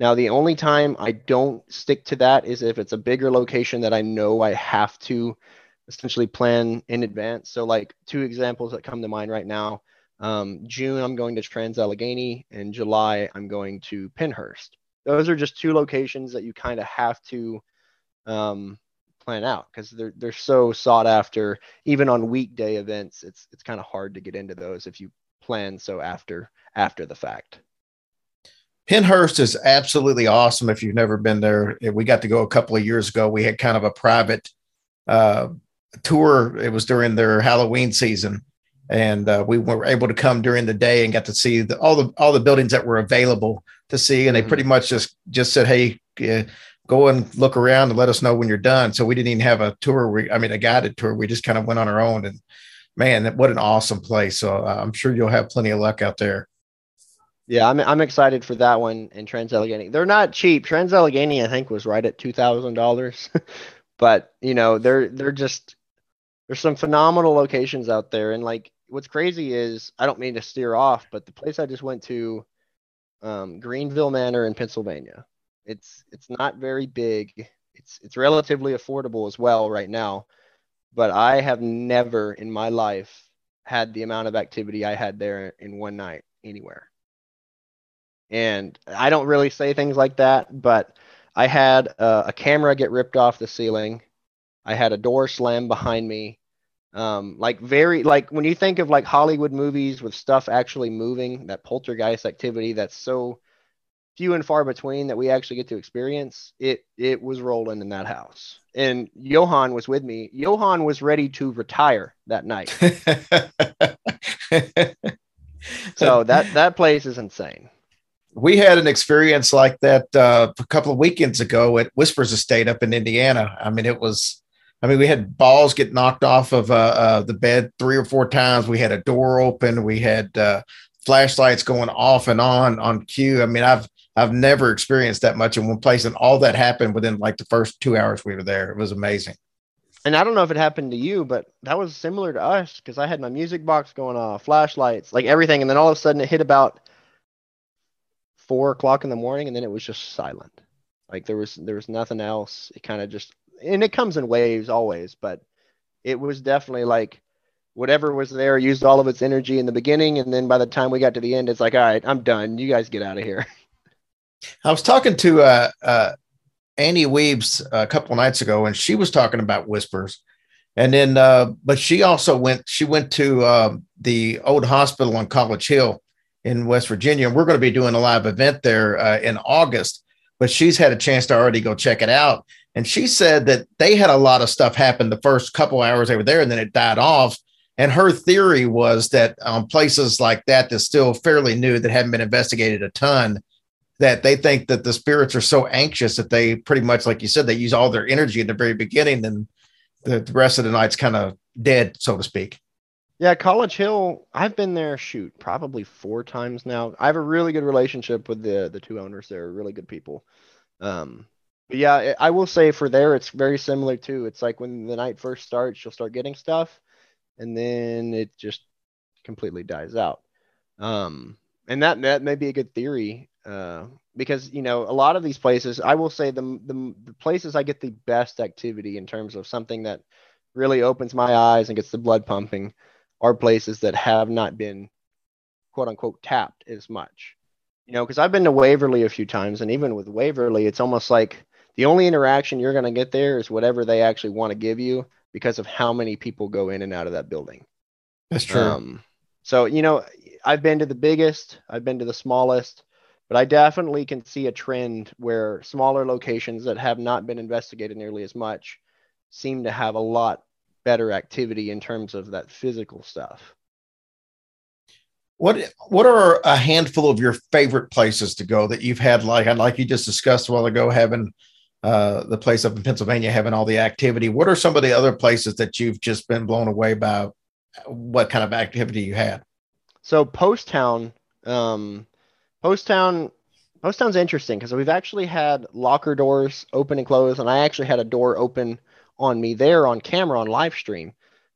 Now, the only time I don't stick to that is if it's a bigger location that I know I have to essentially plan in advance. So, like two examples that come to mind right now um, June, I'm going to Trans Allegheny, and July, I'm going to Pennhurst. Those are just two locations that you kind of have to um, plan out because they're they're so sought after. Even on weekday events, it's it's kind of hard to get into those if you plan so after after the fact. Pennhurst is absolutely awesome. If you've never been there, we got to go a couple of years ago. We had kind of a private uh, tour. It was during their Halloween season, and uh, we were able to come during the day and got to see the, all the all the buildings that were available to see. And they Mhm. pretty much just just said, "Hey, uh, go and look around and let us know when you're done." So we didn't even have a tour. We, I mean, a guided tour. We just kind of went on our own. And man, what an awesome place! So uh, I'm sure you'll have plenty of luck out there. Yeah, I'm I'm excited for that one and Trans Allegheny. They're not cheap. Trans Allegheny, I think, was right at two thousand dollars, but you know they're they're just there's some phenomenal locations out there. And like what's crazy is I don't mean to steer off, but the place I just went to, um, Greenville Manor in Pennsylvania. It's it's not very big. It's it's relatively affordable as well right now, but I have never in my life had the amount of activity I had there in one night anywhere. And I don't really say things like that, but I had uh, a camera get ripped off the ceiling. I had a door slam behind me. Um, like very like when you think of like Hollywood movies with stuff actually moving, that poltergeist activity that's so few and far between that we actually get to experience. It it was rolling in that house. And Johan was with me. Johan was ready to retire that night. So that that place is insane. we had an experience like that uh, a couple of weekends ago at Whispers Estate up in Indiana. I mean, it was, I mean, we had balls get knocked off of uh, uh, the bed three or four times. We had a door open. We had uh, flashlights going off and on on cue. I mean, I've I've never experienced that much in one place, and all that happened within like the first two hours we were there. It was amazing. And I don't know if it happened to you, but that was similar to us because I had my music box going off, flashlights, like everything, and then all of a sudden it hit about four o'clock in the morning, and then it was just silent. Like there was there was nothing else. It kind of just and it comes in waves always, but it was definitely like whatever was there used all of its energy in the beginning, and then by the time we got to the end, it's like, all right, I'm done. You guys get out of here. I was talking to uh, uh, Annie Weebs a couple nights ago, and she was talking about whispers. And then, uh, but she also went. She went to uh, the old hospital on College Hill in West Virginia, and we're going to be doing a live event there uh, in August. But she's had a chance to already go check it out, and she said that they had a lot of stuff happen the first couple hours they were there, and then it died off. And her theory was that um, places like that that's still fairly new that haven't been investigated a ton, that they think that the spirits are so anxious that they pretty much, like you said, they use all their energy at the very beginning, and the, the rest of the night's kind of dead, so to speak. Yeah, College Hill. I've been there. Shoot, probably four times now. I have a really good relationship with the the two owners. They're really good people. Um, but yeah, I- will say for there, it's very similar too. It's like when the night first starts, you'll start getting stuff, and then it just completely dies out. Um, and that that may be a good theory. Uh, because you know a lot of these places, I will say the the, the places I get the best activity in terms of something that really opens my eyes and gets the blood pumping are places that have not been quote unquote tapped as much. You know, because I've been to Waverly a few times, and even with Waverly, it's almost like the only interaction you're going to get there is whatever they actually want to give you because of how many people go in and out of that building. That's true. Um, so, you know, I've been to the biggest, I've been to the smallest, but I definitely can see a trend where smaller locations that have not been investigated nearly as much seem to have a lot better activity in terms of that physical stuff. What what are a handful of your favorite places to go that you've had like like you just discussed a while ago having uh, the place up in Pennsylvania having all the activity? What are some of the other places that you've just been blown away by what kind of activity you had? So Poasttown, um, Poasttown, Post Town's interesting because we've actually had locker doors open and close, and I actually had a door open on me there on camera on live stream.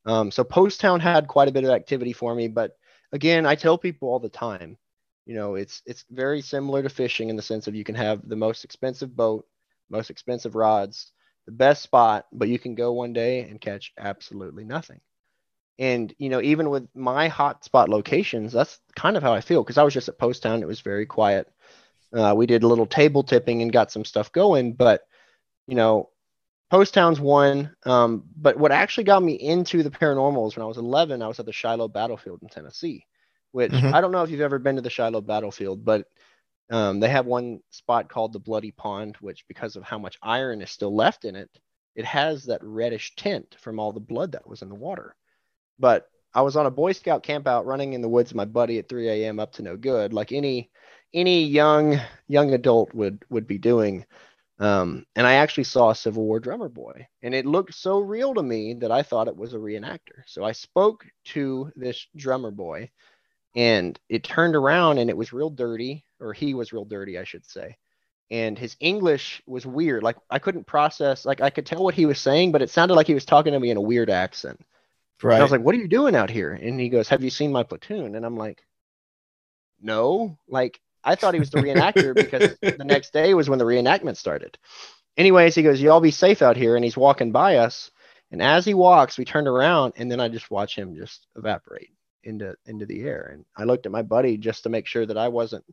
Um, so Poasttown had quite a bit of activity for me, but again, I tell people all the time, you know, it's it's very similar to fishing in the sense of you can have the most expensive boat, most expensive rods, the best spot, but you can go one day and catch absolutely nothing. And you know, even with my hotspot locations, that's kind of how I feel because I was just at Poasttown. It was very quiet. Uh, we did a little table tipping and got some stuff going, but you know, Poasttown's one. Um, but what actually got me into the paranormal is when I was 11, I was at the Shiloh Battlefield in Tennessee, which Mhm. I don't know if you've ever been to the Shiloh Battlefield, but um, they have one spot called the Bloody Pond, which because of how much iron is still left in it, it has that reddish tint from all the blood that was in the water. But I was on a Boy Scout camp out running in the woods with my buddy at 3 a.m. up to no good, like any any young young adult would would be doing. Um, and I actually saw a Civil War drummer boy, and it looked so real to me that I thought it was a reenactor. So I spoke to this drummer boy, and it turned around and it was real dirty, or he was real dirty, I should say. And his English was weird. Like I couldn't process, like I could tell what he was saying, but it sounded like he was talking to me in a weird accent. Right. And I was like, "What are you doing out here?" And he goes, "Have you seen my platoon?" And I'm like, "No." Like I thought he was the reenactor because the next day was when the reenactment started. Anyways, he goes, "Y'all be safe out here," and he's walking by us. And as he walks, we turned around, and then I just watch him just evaporate into into the air. And I looked at my buddy just to make sure that I wasn't,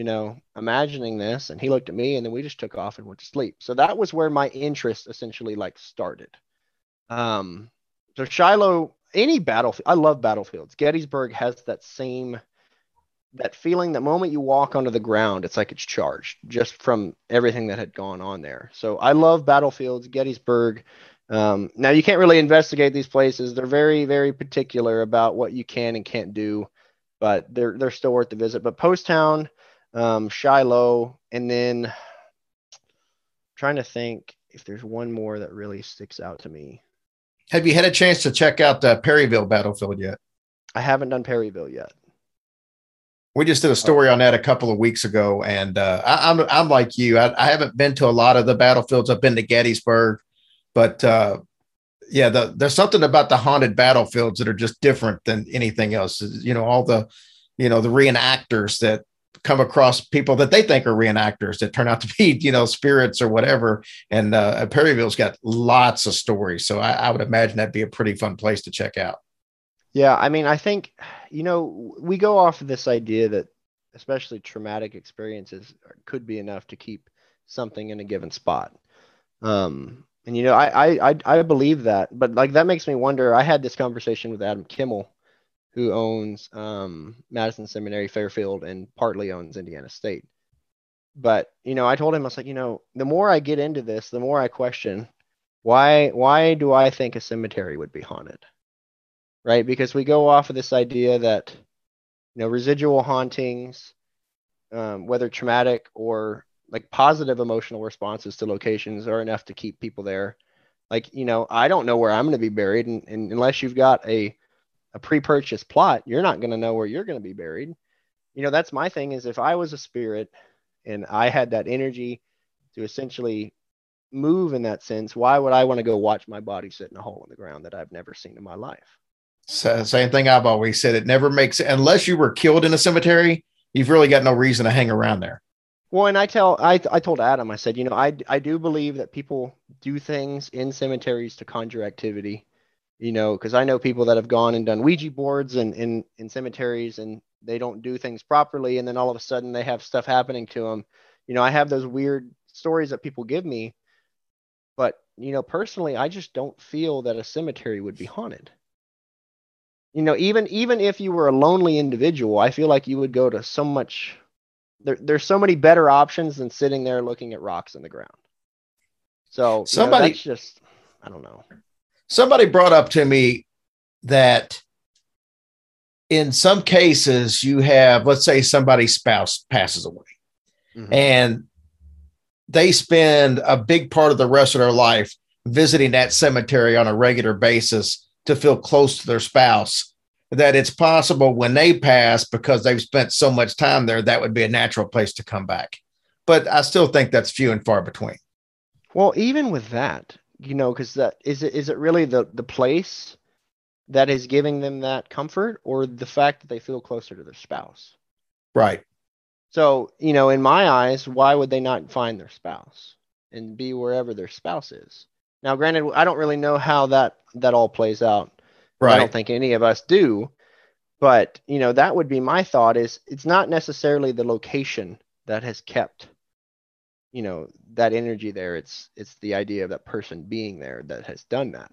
you know, imagining this. And he looked at me, and then we just took off and went to sleep. So that was where my interest essentially like started. Um, so Shiloh, any battlefield, I love battlefields. Gettysburg has that same that feeling the moment you walk onto the ground it's like it's charged just from everything that had gone on there so i love battlefields gettysburg um, now you can't really investigate these places they're very very particular about what you can and can't do but they're they're still worth the visit but post town um, shiloh and then I'm trying to think if there's one more that really sticks out to me Have you had a chance to check out the Perryville battlefield yet? i haven't done perryville yet We just did a story on that a couple of weeks ago, and uh, I, I'm I'm like you. I, I haven't been to a lot of the battlefields. I've been to Gettysburg, but uh, yeah, the, there's something about the haunted battlefields that are just different than anything else. You know, all the you know the reenactors that come across people that they think are reenactors that turn out to be you know spirits or whatever. And uh, Perryville's got lots of stories, so I, I would imagine that'd be a pretty fun place to check out. Yeah, I mean, I think, you know, we go off of this idea that especially traumatic experiences could be enough to keep something in a given spot. Um, and you know, I, I I I believe that, but like that makes me wonder. I had this conversation with Adam Kimmel, who owns um, Madison Seminary, Fairfield, and partly owns Indiana State. But you know, I told him I was like, you know, the more I get into this, the more I question why why do I think a cemetery would be haunted? right? Because we go off of this idea that you know residual hauntings, um, whether traumatic or like positive emotional responses to locations, are enough to keep people there. Like you know, I don't know where I'm going to be buried, and, and unless you've got a a pre-purchased plot, you're not going to know where you're going to be buried. You know, that's my thing. Is if I was a spirit and I had that energy to essentially move in that sense, why would I want to go watch my body sit in a hole in the ground that I've never seen in my life? So, same thing I've always said. It never makes unless you were killed in a cemetery. You've really got no reason to hang around there. Well, and I tell I I told Adam I said you know I I do believe that people do things in cemeteries to conjure activity, you know because I know people that have gone and done Ouija boards and in in cemeteries and they don't do things properly and then all of a sudden they have stuff happening to them. You know I have those weird stories that people give me, but you know personally I just don't feel that a cemetery would be haunted. You know even even if you were a lonely individual i feel like you would go to so much there, there's so many better options than sitting there looking at rocks in the ground. So Somebody- you know, just i don't know Somebody brought up to me that in some cases you have, let's say, somebody's spouse passes away, Mhm. and they spend a big part of the rest of their life visiting that cemetery on a regular basis to feel close to their spouse. That it's possible when they pass, because they've spent so much time there, that would be a natural place to come back. But I still think that's few and far between. well even with that you know because that is it is it really the the place that is giving them that comfort or the fact that they feel closer to their spouse Right. So, you know, in my eyes, why would they not find their spouse and be wherever their spouse is? Now, granted, I don't really know how that that all plays out. Right. I don't think any of us do. But, you know, that would be my thought is it's not necessarily the location that has kept you know that energy there it's it's the idea of that person being there that has done that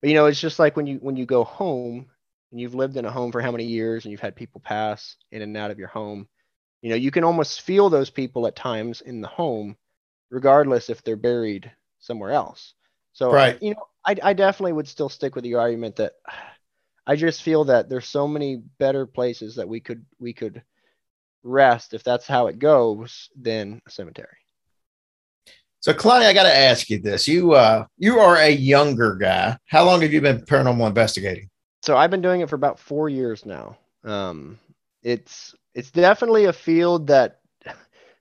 but you know it's just like when you when you go home and you've lived in a home for how many years and you've had people pass in and out of your home you know you can almost feel those people at times in the home regardless if they're buried somewhere else so Right. you know I, I definitely would still stick with the argument that I just feel that there's so many better places that we could we could rest if that's how it goes than a cemetery. So, Kalani, I got to ask you this: you uh, you are a younger guy. How long have you been paranormal investigating? So, I've been doing it for about four years now. Um, it's it's definitely a field that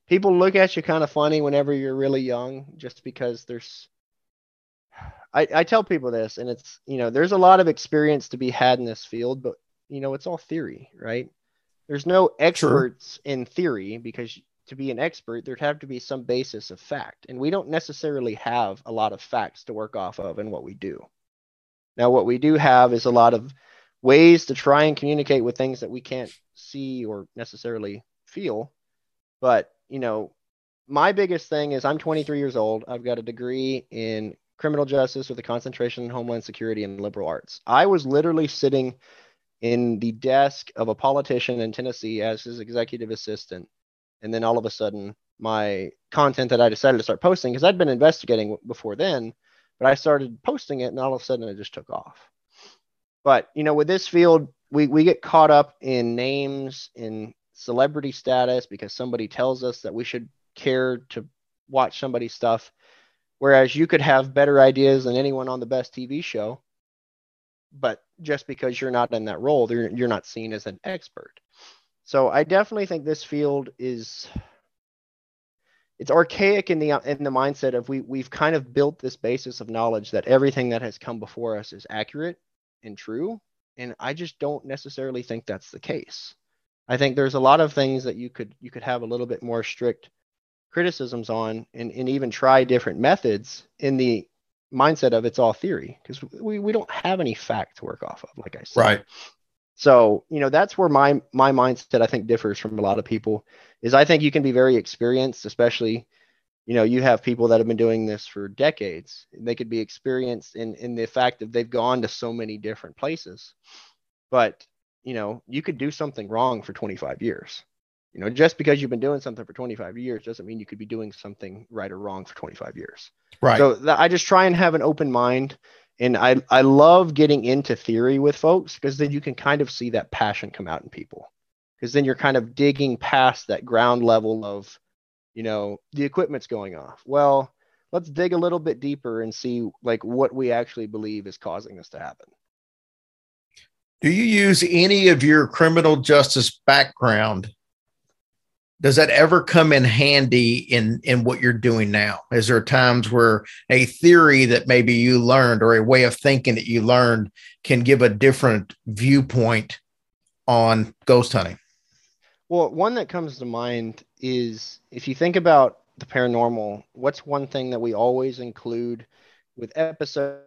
people look at you kind of funny whenever you're really young, just because there's. I, I tell people this, and it's you know there's a lot of experience to be had in this field, but you know it's all theory, right? There's no experts True. in theory because to be an expert, there'd have to be some basis of fact. And we don't necessarily have a lot of facts to work off of in what we do. Now, what we do have is a lot of ways to try and communicate with things that we can't see or necessarily feel. But, you know, my biggest thing is I'm 23 years old. I've got a degree in criminal justice with a concentration in homeland security and liberal arts. I was literally sitting in the desk of a politician in Tennessee as his executive assistant and then all of a sudden my content that I decided to start posting because I'd been investigating before then, but I started posting it and all of a sudden it just took off. But you know, with this field, we we get caught up in names, in celebrity status because somebody tells us that we should care to watch somebody's stuff, whereas you could have better ideas than anyone on the best TV show, but just because you're not in that role, you're, you're not seen as an expert. So I definitely think this field is it's archaic in the in the mindset of we we've kind of built this basis of knowledge that everything that has come before us is accurate and true. And I just don't necessarily think that's the case. I think there's a lot of things that you could you could have a little bit more strict criticisms on and, and even try different methods in the mindset of it's all theory because we, we don't have any fact to work off of like i said. Right so, you know, that's where my my mindset I think differs from a lot of people is I think you can be very experienced, especially, you know, you have people that have been doing this for decades. They could be experienced in in the fact that they've gone to so many different places. But, you know, you could do something wrong for 25 years. You know, just because you've been doing something for 25 years doesn't mean you could be doing something right or wrong for 25 years. Right. So th- I just try and have an open mind and I I love getting into theory with folks because then you can kind of see that passion come out in people. Because then you're kind of digging past that ground level of you know the equipment's going off. Well let's dig a little bit deeper and see like what we actually believe is causing this to happen. Do you use any of your criminal justice background does that ever come in handy in in what you're doing now? Is there times where a theory that maybe you learned or a way of thinking that you learned can give a different viewpoint on ghost hunting? Well one that comes to mind is if you think about the paranormal what's one thing that we always include with episodes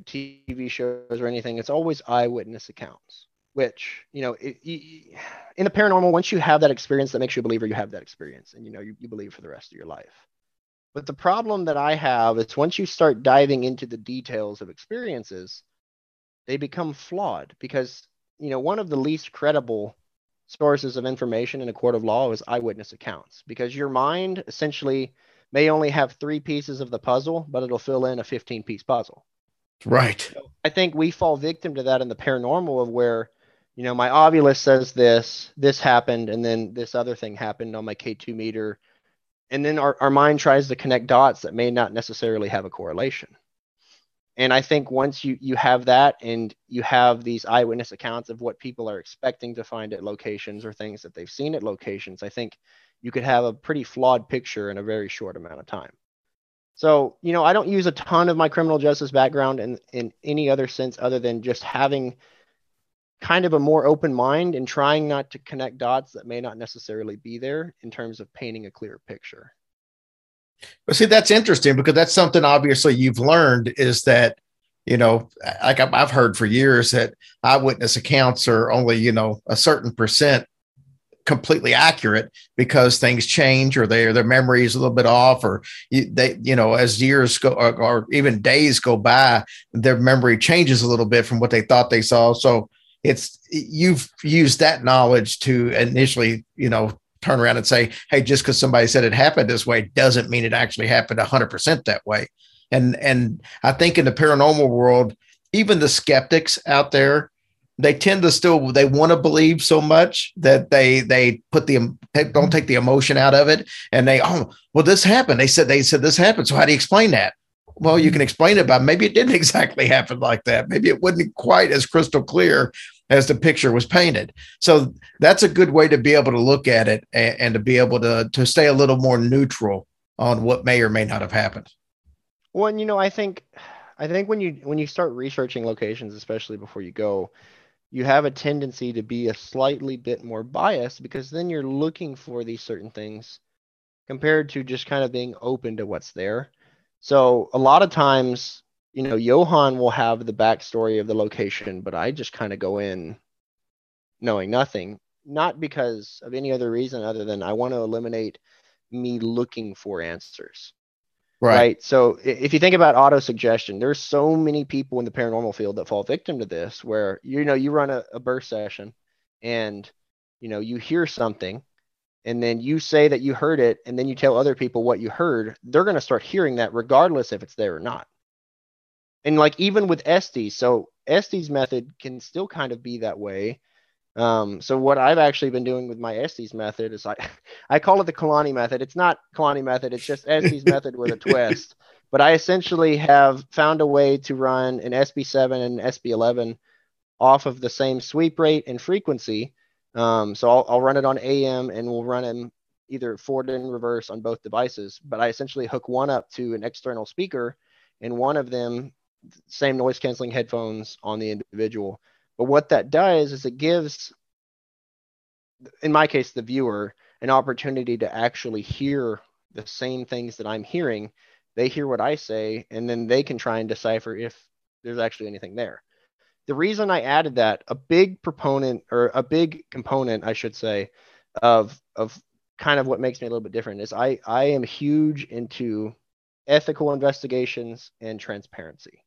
tv shows or anything it's always eyewitness accounts which you know it, it, in the paranormal once you have that experience that makes you a believer you have that experience and you know you, you believe for the rest of your life. But the problem that i have is once you start diving into the details of experiences they become flawed because you know one of the least credible sources of information in a court of law is eyewitness accounts because your mind essentially may only have three pieces of the puzzle but it'll fill in a 15 piece puzzle. Right. So i think we fall victim to that in the paranormal of where you know, my Ovilus says this, this happened, and then this other thing happened on my K2 meter. And then our, our mind tries to connect dots that may not necessarily have a correlation. And I think once you, you have that and you have these eyewitness accounts of what people are expecting to find at locations or things that they've seen at locations, I think you could have a pretty flawed picture in a very short amount of time. So, you know, I don't use a ton of my criminal justice background in, in any other sense other than just having kind of a more open mind and trying not to connect dots that may not necessarily be there in terms of painting a clear picture. But see, that's interesting because that's something obviously you've learned is that, you know, like I've heard for years that eyewitness accounts are only, you know, a certain percent completely accurate because things change or their their memory is a little bit off or they you know as years go or, or even days go by their memory changes a little bit from what they thought they saw so it's you've used that knowledge to initially, you know, turn around and say, hey, just because somebody said it happened this way doesn't mean it actually happened 100% that way. And and I think in the paranormal world, even the skeptics out there, they tend to still they want to believe so much that they they put the they don't take the emotion out of it and they oh well this happened. They said they said this happened. So how do you explain that? Well you can explain it by maybe it didn't exactly happen like that. Maybe it wasn't quite as crystal clear as the picture was painted so that's a good way to be able to look at it and, and to be able to to stay a little more neutral on what may or may not have happened Well, and, you know, I think I think when you when you start researching locations, especially before you go, you have a tendency to be a slightly bit more biased because then you're looking for these certain things compared to just kind of being open to what's there. So a lot of times, you know, Johan will have the backstory of the location, but I just kind of go in knowing nothing, not because of any other reason other than I want to eliminate me looking for answers right. So if you think about auto suggestion, there's so many people in the paranormal field that fall victim to this, where you know you run a, a burst session, and you know you hear something, and then you say that you heard it, and then you tell other people what you heard. They're going to start hearing that regardless if it's there or not. And like even with Estes, so Estes method can still kind of be that way. Um, so what I've actually been doing with my Estes method is I, I call it the Kalani method. It's not Kalani method. It's just Estes method with a twist. But I essentially have found a way to run an SB7 and SB11 off of the same sweep rate and frequency. Um, so I'll, I'll run it on AM and we'll run them either forward and reverse on both devices. But I essentially hook one up to an external speaker and one of them, same noise canceling headphones on the individual. But what that does is it gives, in my case, the viewer an opportunity to actually hear the same things that I'm hearing. They hear what I say, and then they can try and decipher if there's actually anything there. The reason I added that, a big proponent or a big component, I should say, of of kind of what makes me a little bit different is I I am huge into ethical investigations and transparency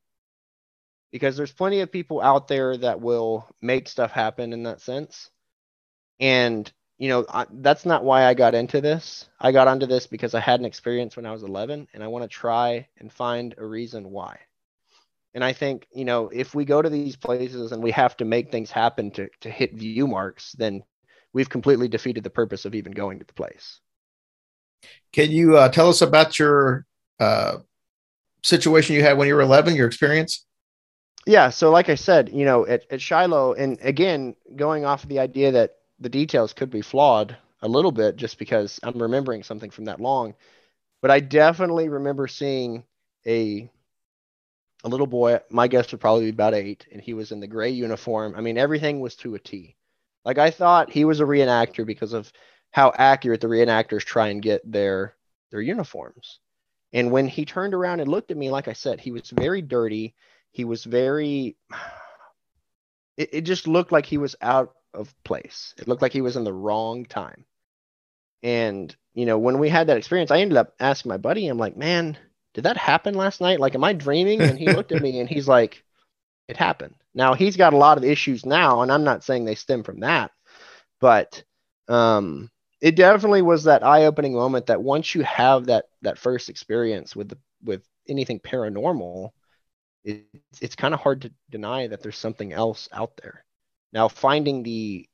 because there's plenty of people out there that will make stuff happen in that sense. And you know, I, that's not why I got into this. I got onto this because I had an experience when I was 11 and I want to try and find a reason why. And I think, you know, if we go to these places and we have to make things happen to, to hit view marks, then we've completely defeated the purpose of even going to the place. Can you uh, tell us about your uh, situation you had when you were 11, your experience? Yeah. So, like I said, you know, at, at Shiloh, and again, going off of the idea that the details could be flawed a little bit just because I'm remembering something from that long, but I definitely remember seeing a a little boy. My guess would probably be about eight, and he was in the gray uniform. I mean, everything was to a T. Like I thought he was a reenactor because of how accurate the reenactors try and get their their uniforms. And when he turned around and looked at me, like I said, he was very dirty. He was very. It, it just looked like he was out of place. It looked like he was in the wrong time. And you know, when we had that experience, I ended up asking my buddy. I'm like, man, did that happen last night? Like, am I dreaming? And he looked at me and he's like, it happened. Now he's got a lot of issues now, and I'm not saying they stem from that, but um, it definitely was that eye-opening moment that once you have that that first experience with the with anything paranormal, it, it's kind of hard to deny that there's something else out there. Now finding the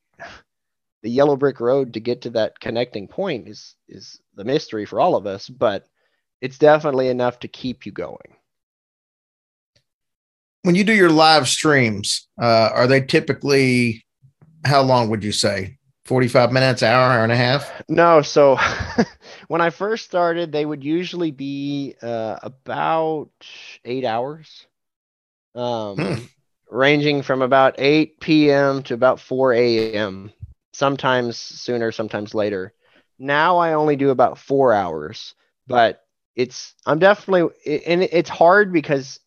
the yellow brick road to get to that connecting point is is the mystery for all of us, but it's definitely enough to keep you going. When you do your live streams, uh, are they typically how long would you say? 45 minutes, hour, hour and a half? No, so when I first started, they would usually be uh, about eight hours, um, Hmm. ranging from about 8 p.m. to about 4 a.m. Sometimes sooner, sometimes later. Now I only do about four hours, but it's I'm definitely and it's hard because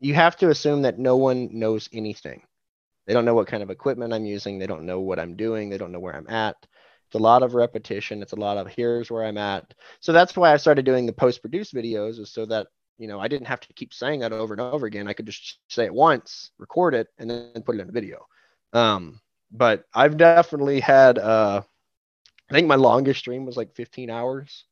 you have to assume that no one knows anything. They don't know what kind of equipment I'm using. They don't know what I'm doing. They don't know where I'm at. It's a lot of repetition. It's a lot of here's where I'm at. So that's why I started doing the post-produced videos, is so that you know I didn't have to keep saying that over and over again. I could just say it once, record it, and then put it in a video. Um, but I've definitely had. Uh, I think my longest stream was like 15 hours.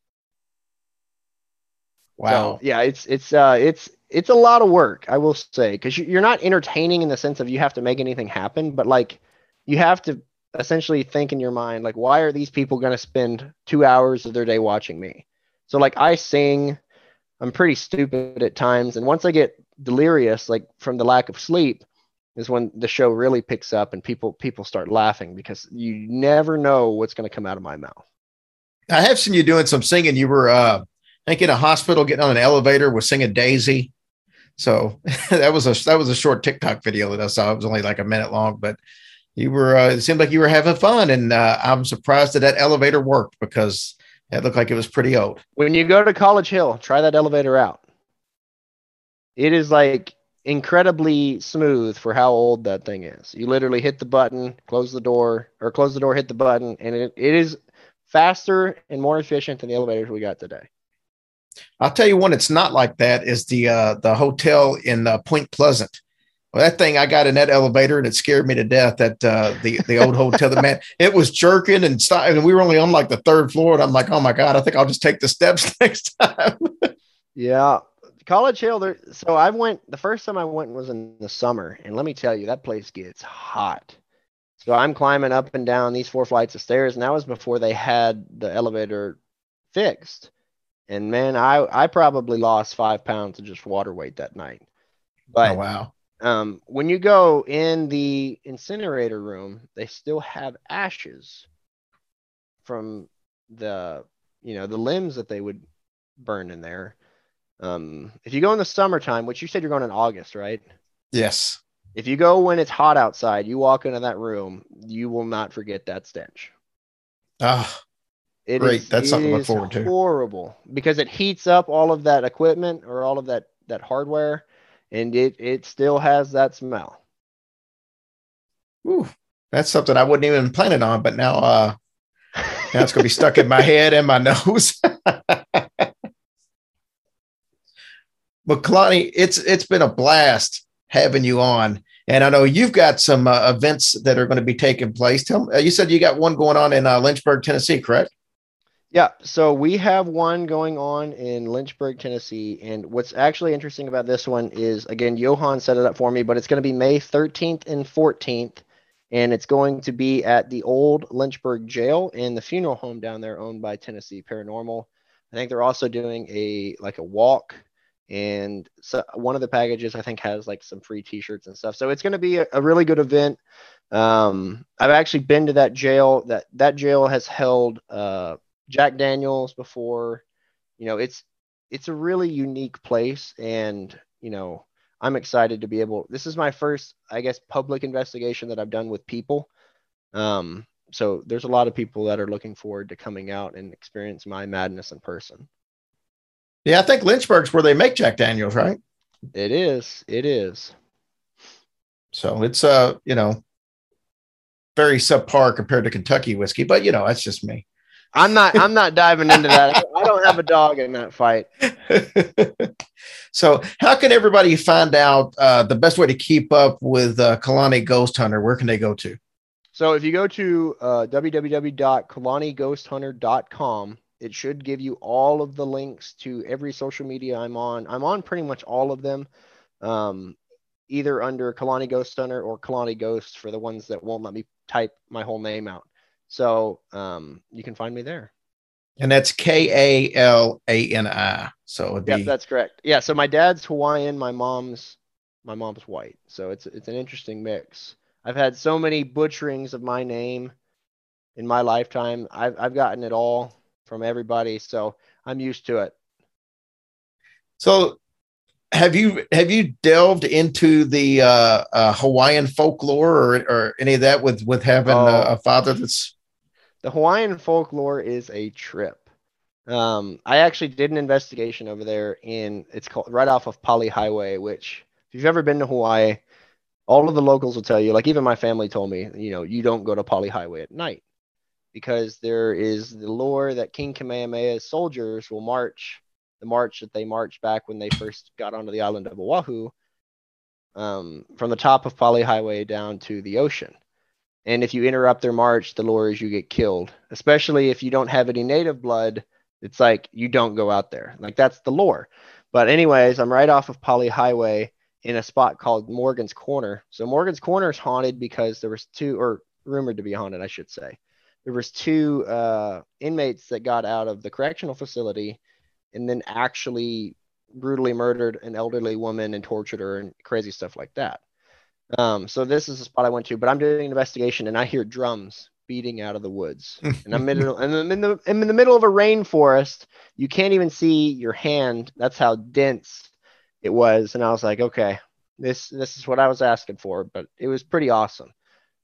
Wow. So, yeah, it's it's uh it's it's a lot of work, I will say, because you're not entertaining in the sense of you have to make anything happen, but like you have to essentially think in your mind, like, why are these people going to spend two hours of their day watching me? So, like, I sing, I'm pretty stupid at times. And once I get delirious, like from the lack of sleep, is when the show really picks up and people people start laughing because you never know what's going to come out of my mouth. I have seen you doing some singing. You were, uh, I think, in a hospital, getting on an elevator, was singing Daisy. So that was a that was a short TikTok video that I saw. It was only like a minute long, but you were. Uh, it seemed like you were having fun, and uh, I'm surprised that that elevator worked because it looked like it was pretty old. When you go to College Hill, try that elevator out. It is like incredibly smooth for how old that thing is. You literally hit the button, close the door, or close the door, hit the button, and it, it is faster and more efficient than the elevators we got today. I'll tell you one it's not like that is the uh, the hotel in uh, Point Pleasant. Well, that thing I got in that elevator and it scared me to death. That uh, the the old hotel, the man, it was jerking and stuff, and we were only on like the third floor, and I'm like, oh my god, I think I'll just take the steps next time. yeah, College Hill. There, so I went the first time I went was in the summer, and let me tell you, that place gets hot. So I'm climbing up and down these four flights of stairs, and that was before they had the elevator fixed. And man, I I probably lost five pounds of just water weight that night. But oh, wow. Um, when you go in the incinerator room, they still have ashes from the you know the limbs that they would burn in there. Um, if you go in the summertime, which you said you're going in August, right? Yes. If you go when it's hot outside, you walk into that room, you will not forget that stench. Ah, it Great. Is, That's something to look forward to. Horrible because it heats up all of that equipment or all of that that hardware, and it it still has that smell. Ooh, that's something I wouldn't even plan it on, but now uh now it's gonna be stuck in my head and my nose. but Kalani, it's it's been a blast having you on. And I know you've got some uh, events that are going to be taking place. Tell me, uh, you said you got one going on in uh, Lynchburg, Tennessee, correct? Yeah, so we have one going on in Lynchburg, Tennessee, and what's actually interesting about this one is again, Johan set it up for me, but it's going to be May 13th and 14th, and it's going to be at the old Lynchburg jail and the funeral home down there owned by Tennessee Paranormal. I think they're also doing a like a walk, and so one of the packages I think has like some free T-shirts and stuff. So it's going to be a, a really good event. Um, I've actually been to that jail. That that jail has held. Uh, Jack Daniels before. You know, it's it's a really unique place, and you know, I'm excited to be able. This is my first, I guess, public investigation that I've done with people. Um, so there's a lot of people that are looking forward to coming out and experience my madness in person. Yeah, I think Lynchburg's where they make Jack Daniels, right? It is. It is. So it's uh, you know, very subpar compared to Kentucky whiskey, but you know, that's just me. I'm not. I'm not diving into that. I don't have a dog in that fight. so, how can everybody find out uh, the best way to keep up with uh, Kalani Ghost Hunter? Where can they go to? So, if you go to uh, www.kalanighosthunter.com, it should give you all of the links to every social media I'm on. I'm on pretty much all of them, um, either under Kalani Ghost Hunter or Kalani Ghost for the ones that won't let me type my whole name out. So um, you can find me there. And that's K A L A N I. So it'd be... yeah, that's correct. Yeah. So my dad's Hawaiian, my mom's my mom's white. So it's it's an interesting mix. I've had so many butcherings of my name in my lifetime. I've I've gotten it all from everybody, so I'm used to it. So have you have you delved into the uh, uh, Hawaiian folklore or, or any of that with with having oh. a, a father that's the Hawaiian folklore is a trip. Um, I actually did an investigation over there in it's called right off of Pali Highway, which if you've ever been to Hawaii, all of the locals will tell you, like even my family told me, you know, you don't go to Pali Highway at night because there is the lore that King Kamehameha's soldiers will march the march that they marched back when they first got onto the island of Oahu um, from the top of Pali Highway down to the ocean. And if you interrupt their march, the lore is you get killed. Especially if you don't have any native blood, it's like you don't go out there. Like that's the lore. But anyways, I'm right off of Pali Highway in a spot called Morgan's Corner. So Morgan's Corner is haunted because there was two, or rumored to be haunted, I should say. There was two uh, inmates that got out of the correctional facility and then actually brutally murdered an elderly woman and tortured her and crazy stuff like that. Um, so this is the spot I went to, but I'm doing an investigation and I hear drums beating out of the woods. and I'm in, and I'm in the I'm in the middle of a rainforest. You can't even see your hand. That's how dense it was. And I was like, okay, this this is what I was asking for, but it was pretty awesome.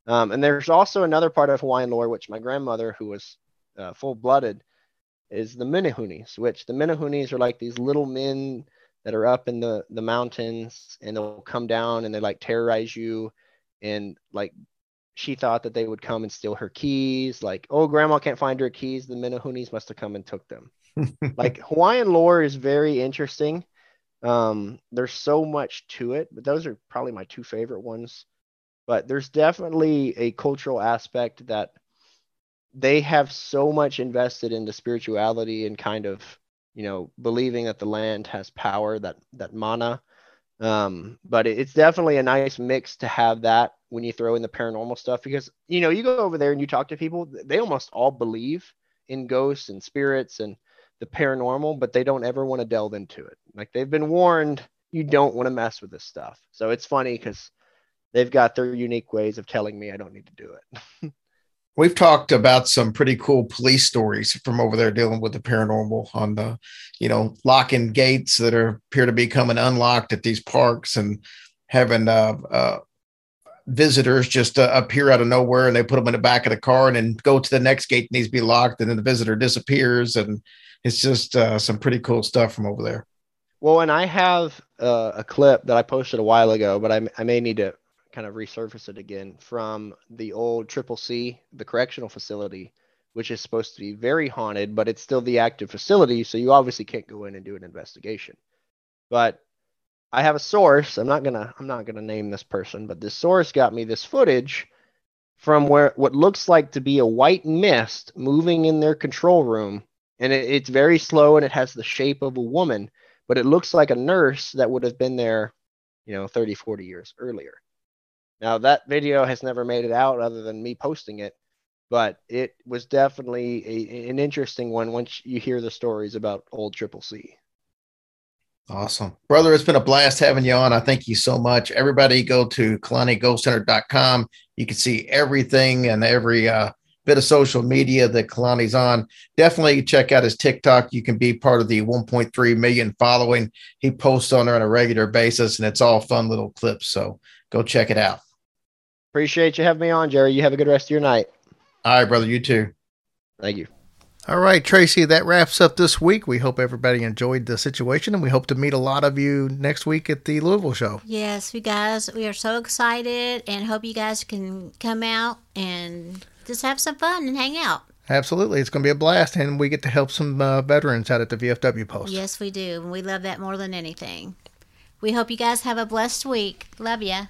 Um, and there's also another part of Hawaiian lore, which my grandmother, who was uh, full blooded, is the Menehunes, which the Menehunes are like these little men that are up in the the mountains and they'll come down and they like terrorize you. And like she thought that they would come and steal her keys. Like oh grandma can't find her keys. The Menehunes must have come and took them. Like hawaiian lore is very interesting. Um there's so much to it but those are probably my two favorite ones. But there's definitely a cultural aspect that they have so much invested into spirituality and kind of you know believing that the land has power that that mana. Um but it's definitely a nice mix to have that when you throw in the paranormal stuff because you know you go over there and you talk to people they almost all believe in ghosts and spirits and the paranormal but they don't ever want to delve into it. Like they've been warned you don't want to mess with this stuff. So it's funny because they've got their unique ways of telling me i don't need to do it We've talked about some pretty cool police stories from over there dealing with the paranormal on the, you know, locking gates that are appear to be coming unlocked at these parks and having uh, uh, visitors just uh, appear out of nowhere and they put them in the back of the car and then go to the next gate needs to be locked and then the visitor disappears and it's just uh, some pretty cool stuff from over there. well and i have uh, a clip that i posted a while ago but I, I may need to kind of resurface it again from the old triple c the correctional facility which is supposed to be very haunted but it's still the active facility so you obviously can't go in and do an investigation. But i have a source. I'm not gonna i'm not gonna name this person but this source got me this footage from where what looks like to be a white mist moving in their control room. And it, it's very slow and it has the shape of a woman but it looks like a nurse that would have been there you know 30 40 years earlier now that video has never made it out other than me posting it but it was definitely a, an interesting one once you hear the stories about old triple c Awesome. Brother, it's been a blast having you on. I thank you so much. Everybody go to KalaniGhostHunter.com. You can see everything and every uh, bit of social media that Kalani's on. Definitely check out his TikTok. You can be part of the 1.3 million following. He posts on there on a regular basis, and it's all fun little clips. So go check it out. Appreciate you having me on jerry you have a good rest of your night All right, brother. You too. thank you All right, Tracy, that wraps up this week. We hope everybody enjoyed the situation, and we hope to meet a lot of you next week at the Louisville show. Yes, we guys, we are so excited and hope you guys can come out and just have some fun and hang out. Absolutely. It's going to be a blast, and we get to help some uh, veterans out at the VFW post. Yes, we do. And we love that more than anything. We hope you guys have a blessed week. Love ya.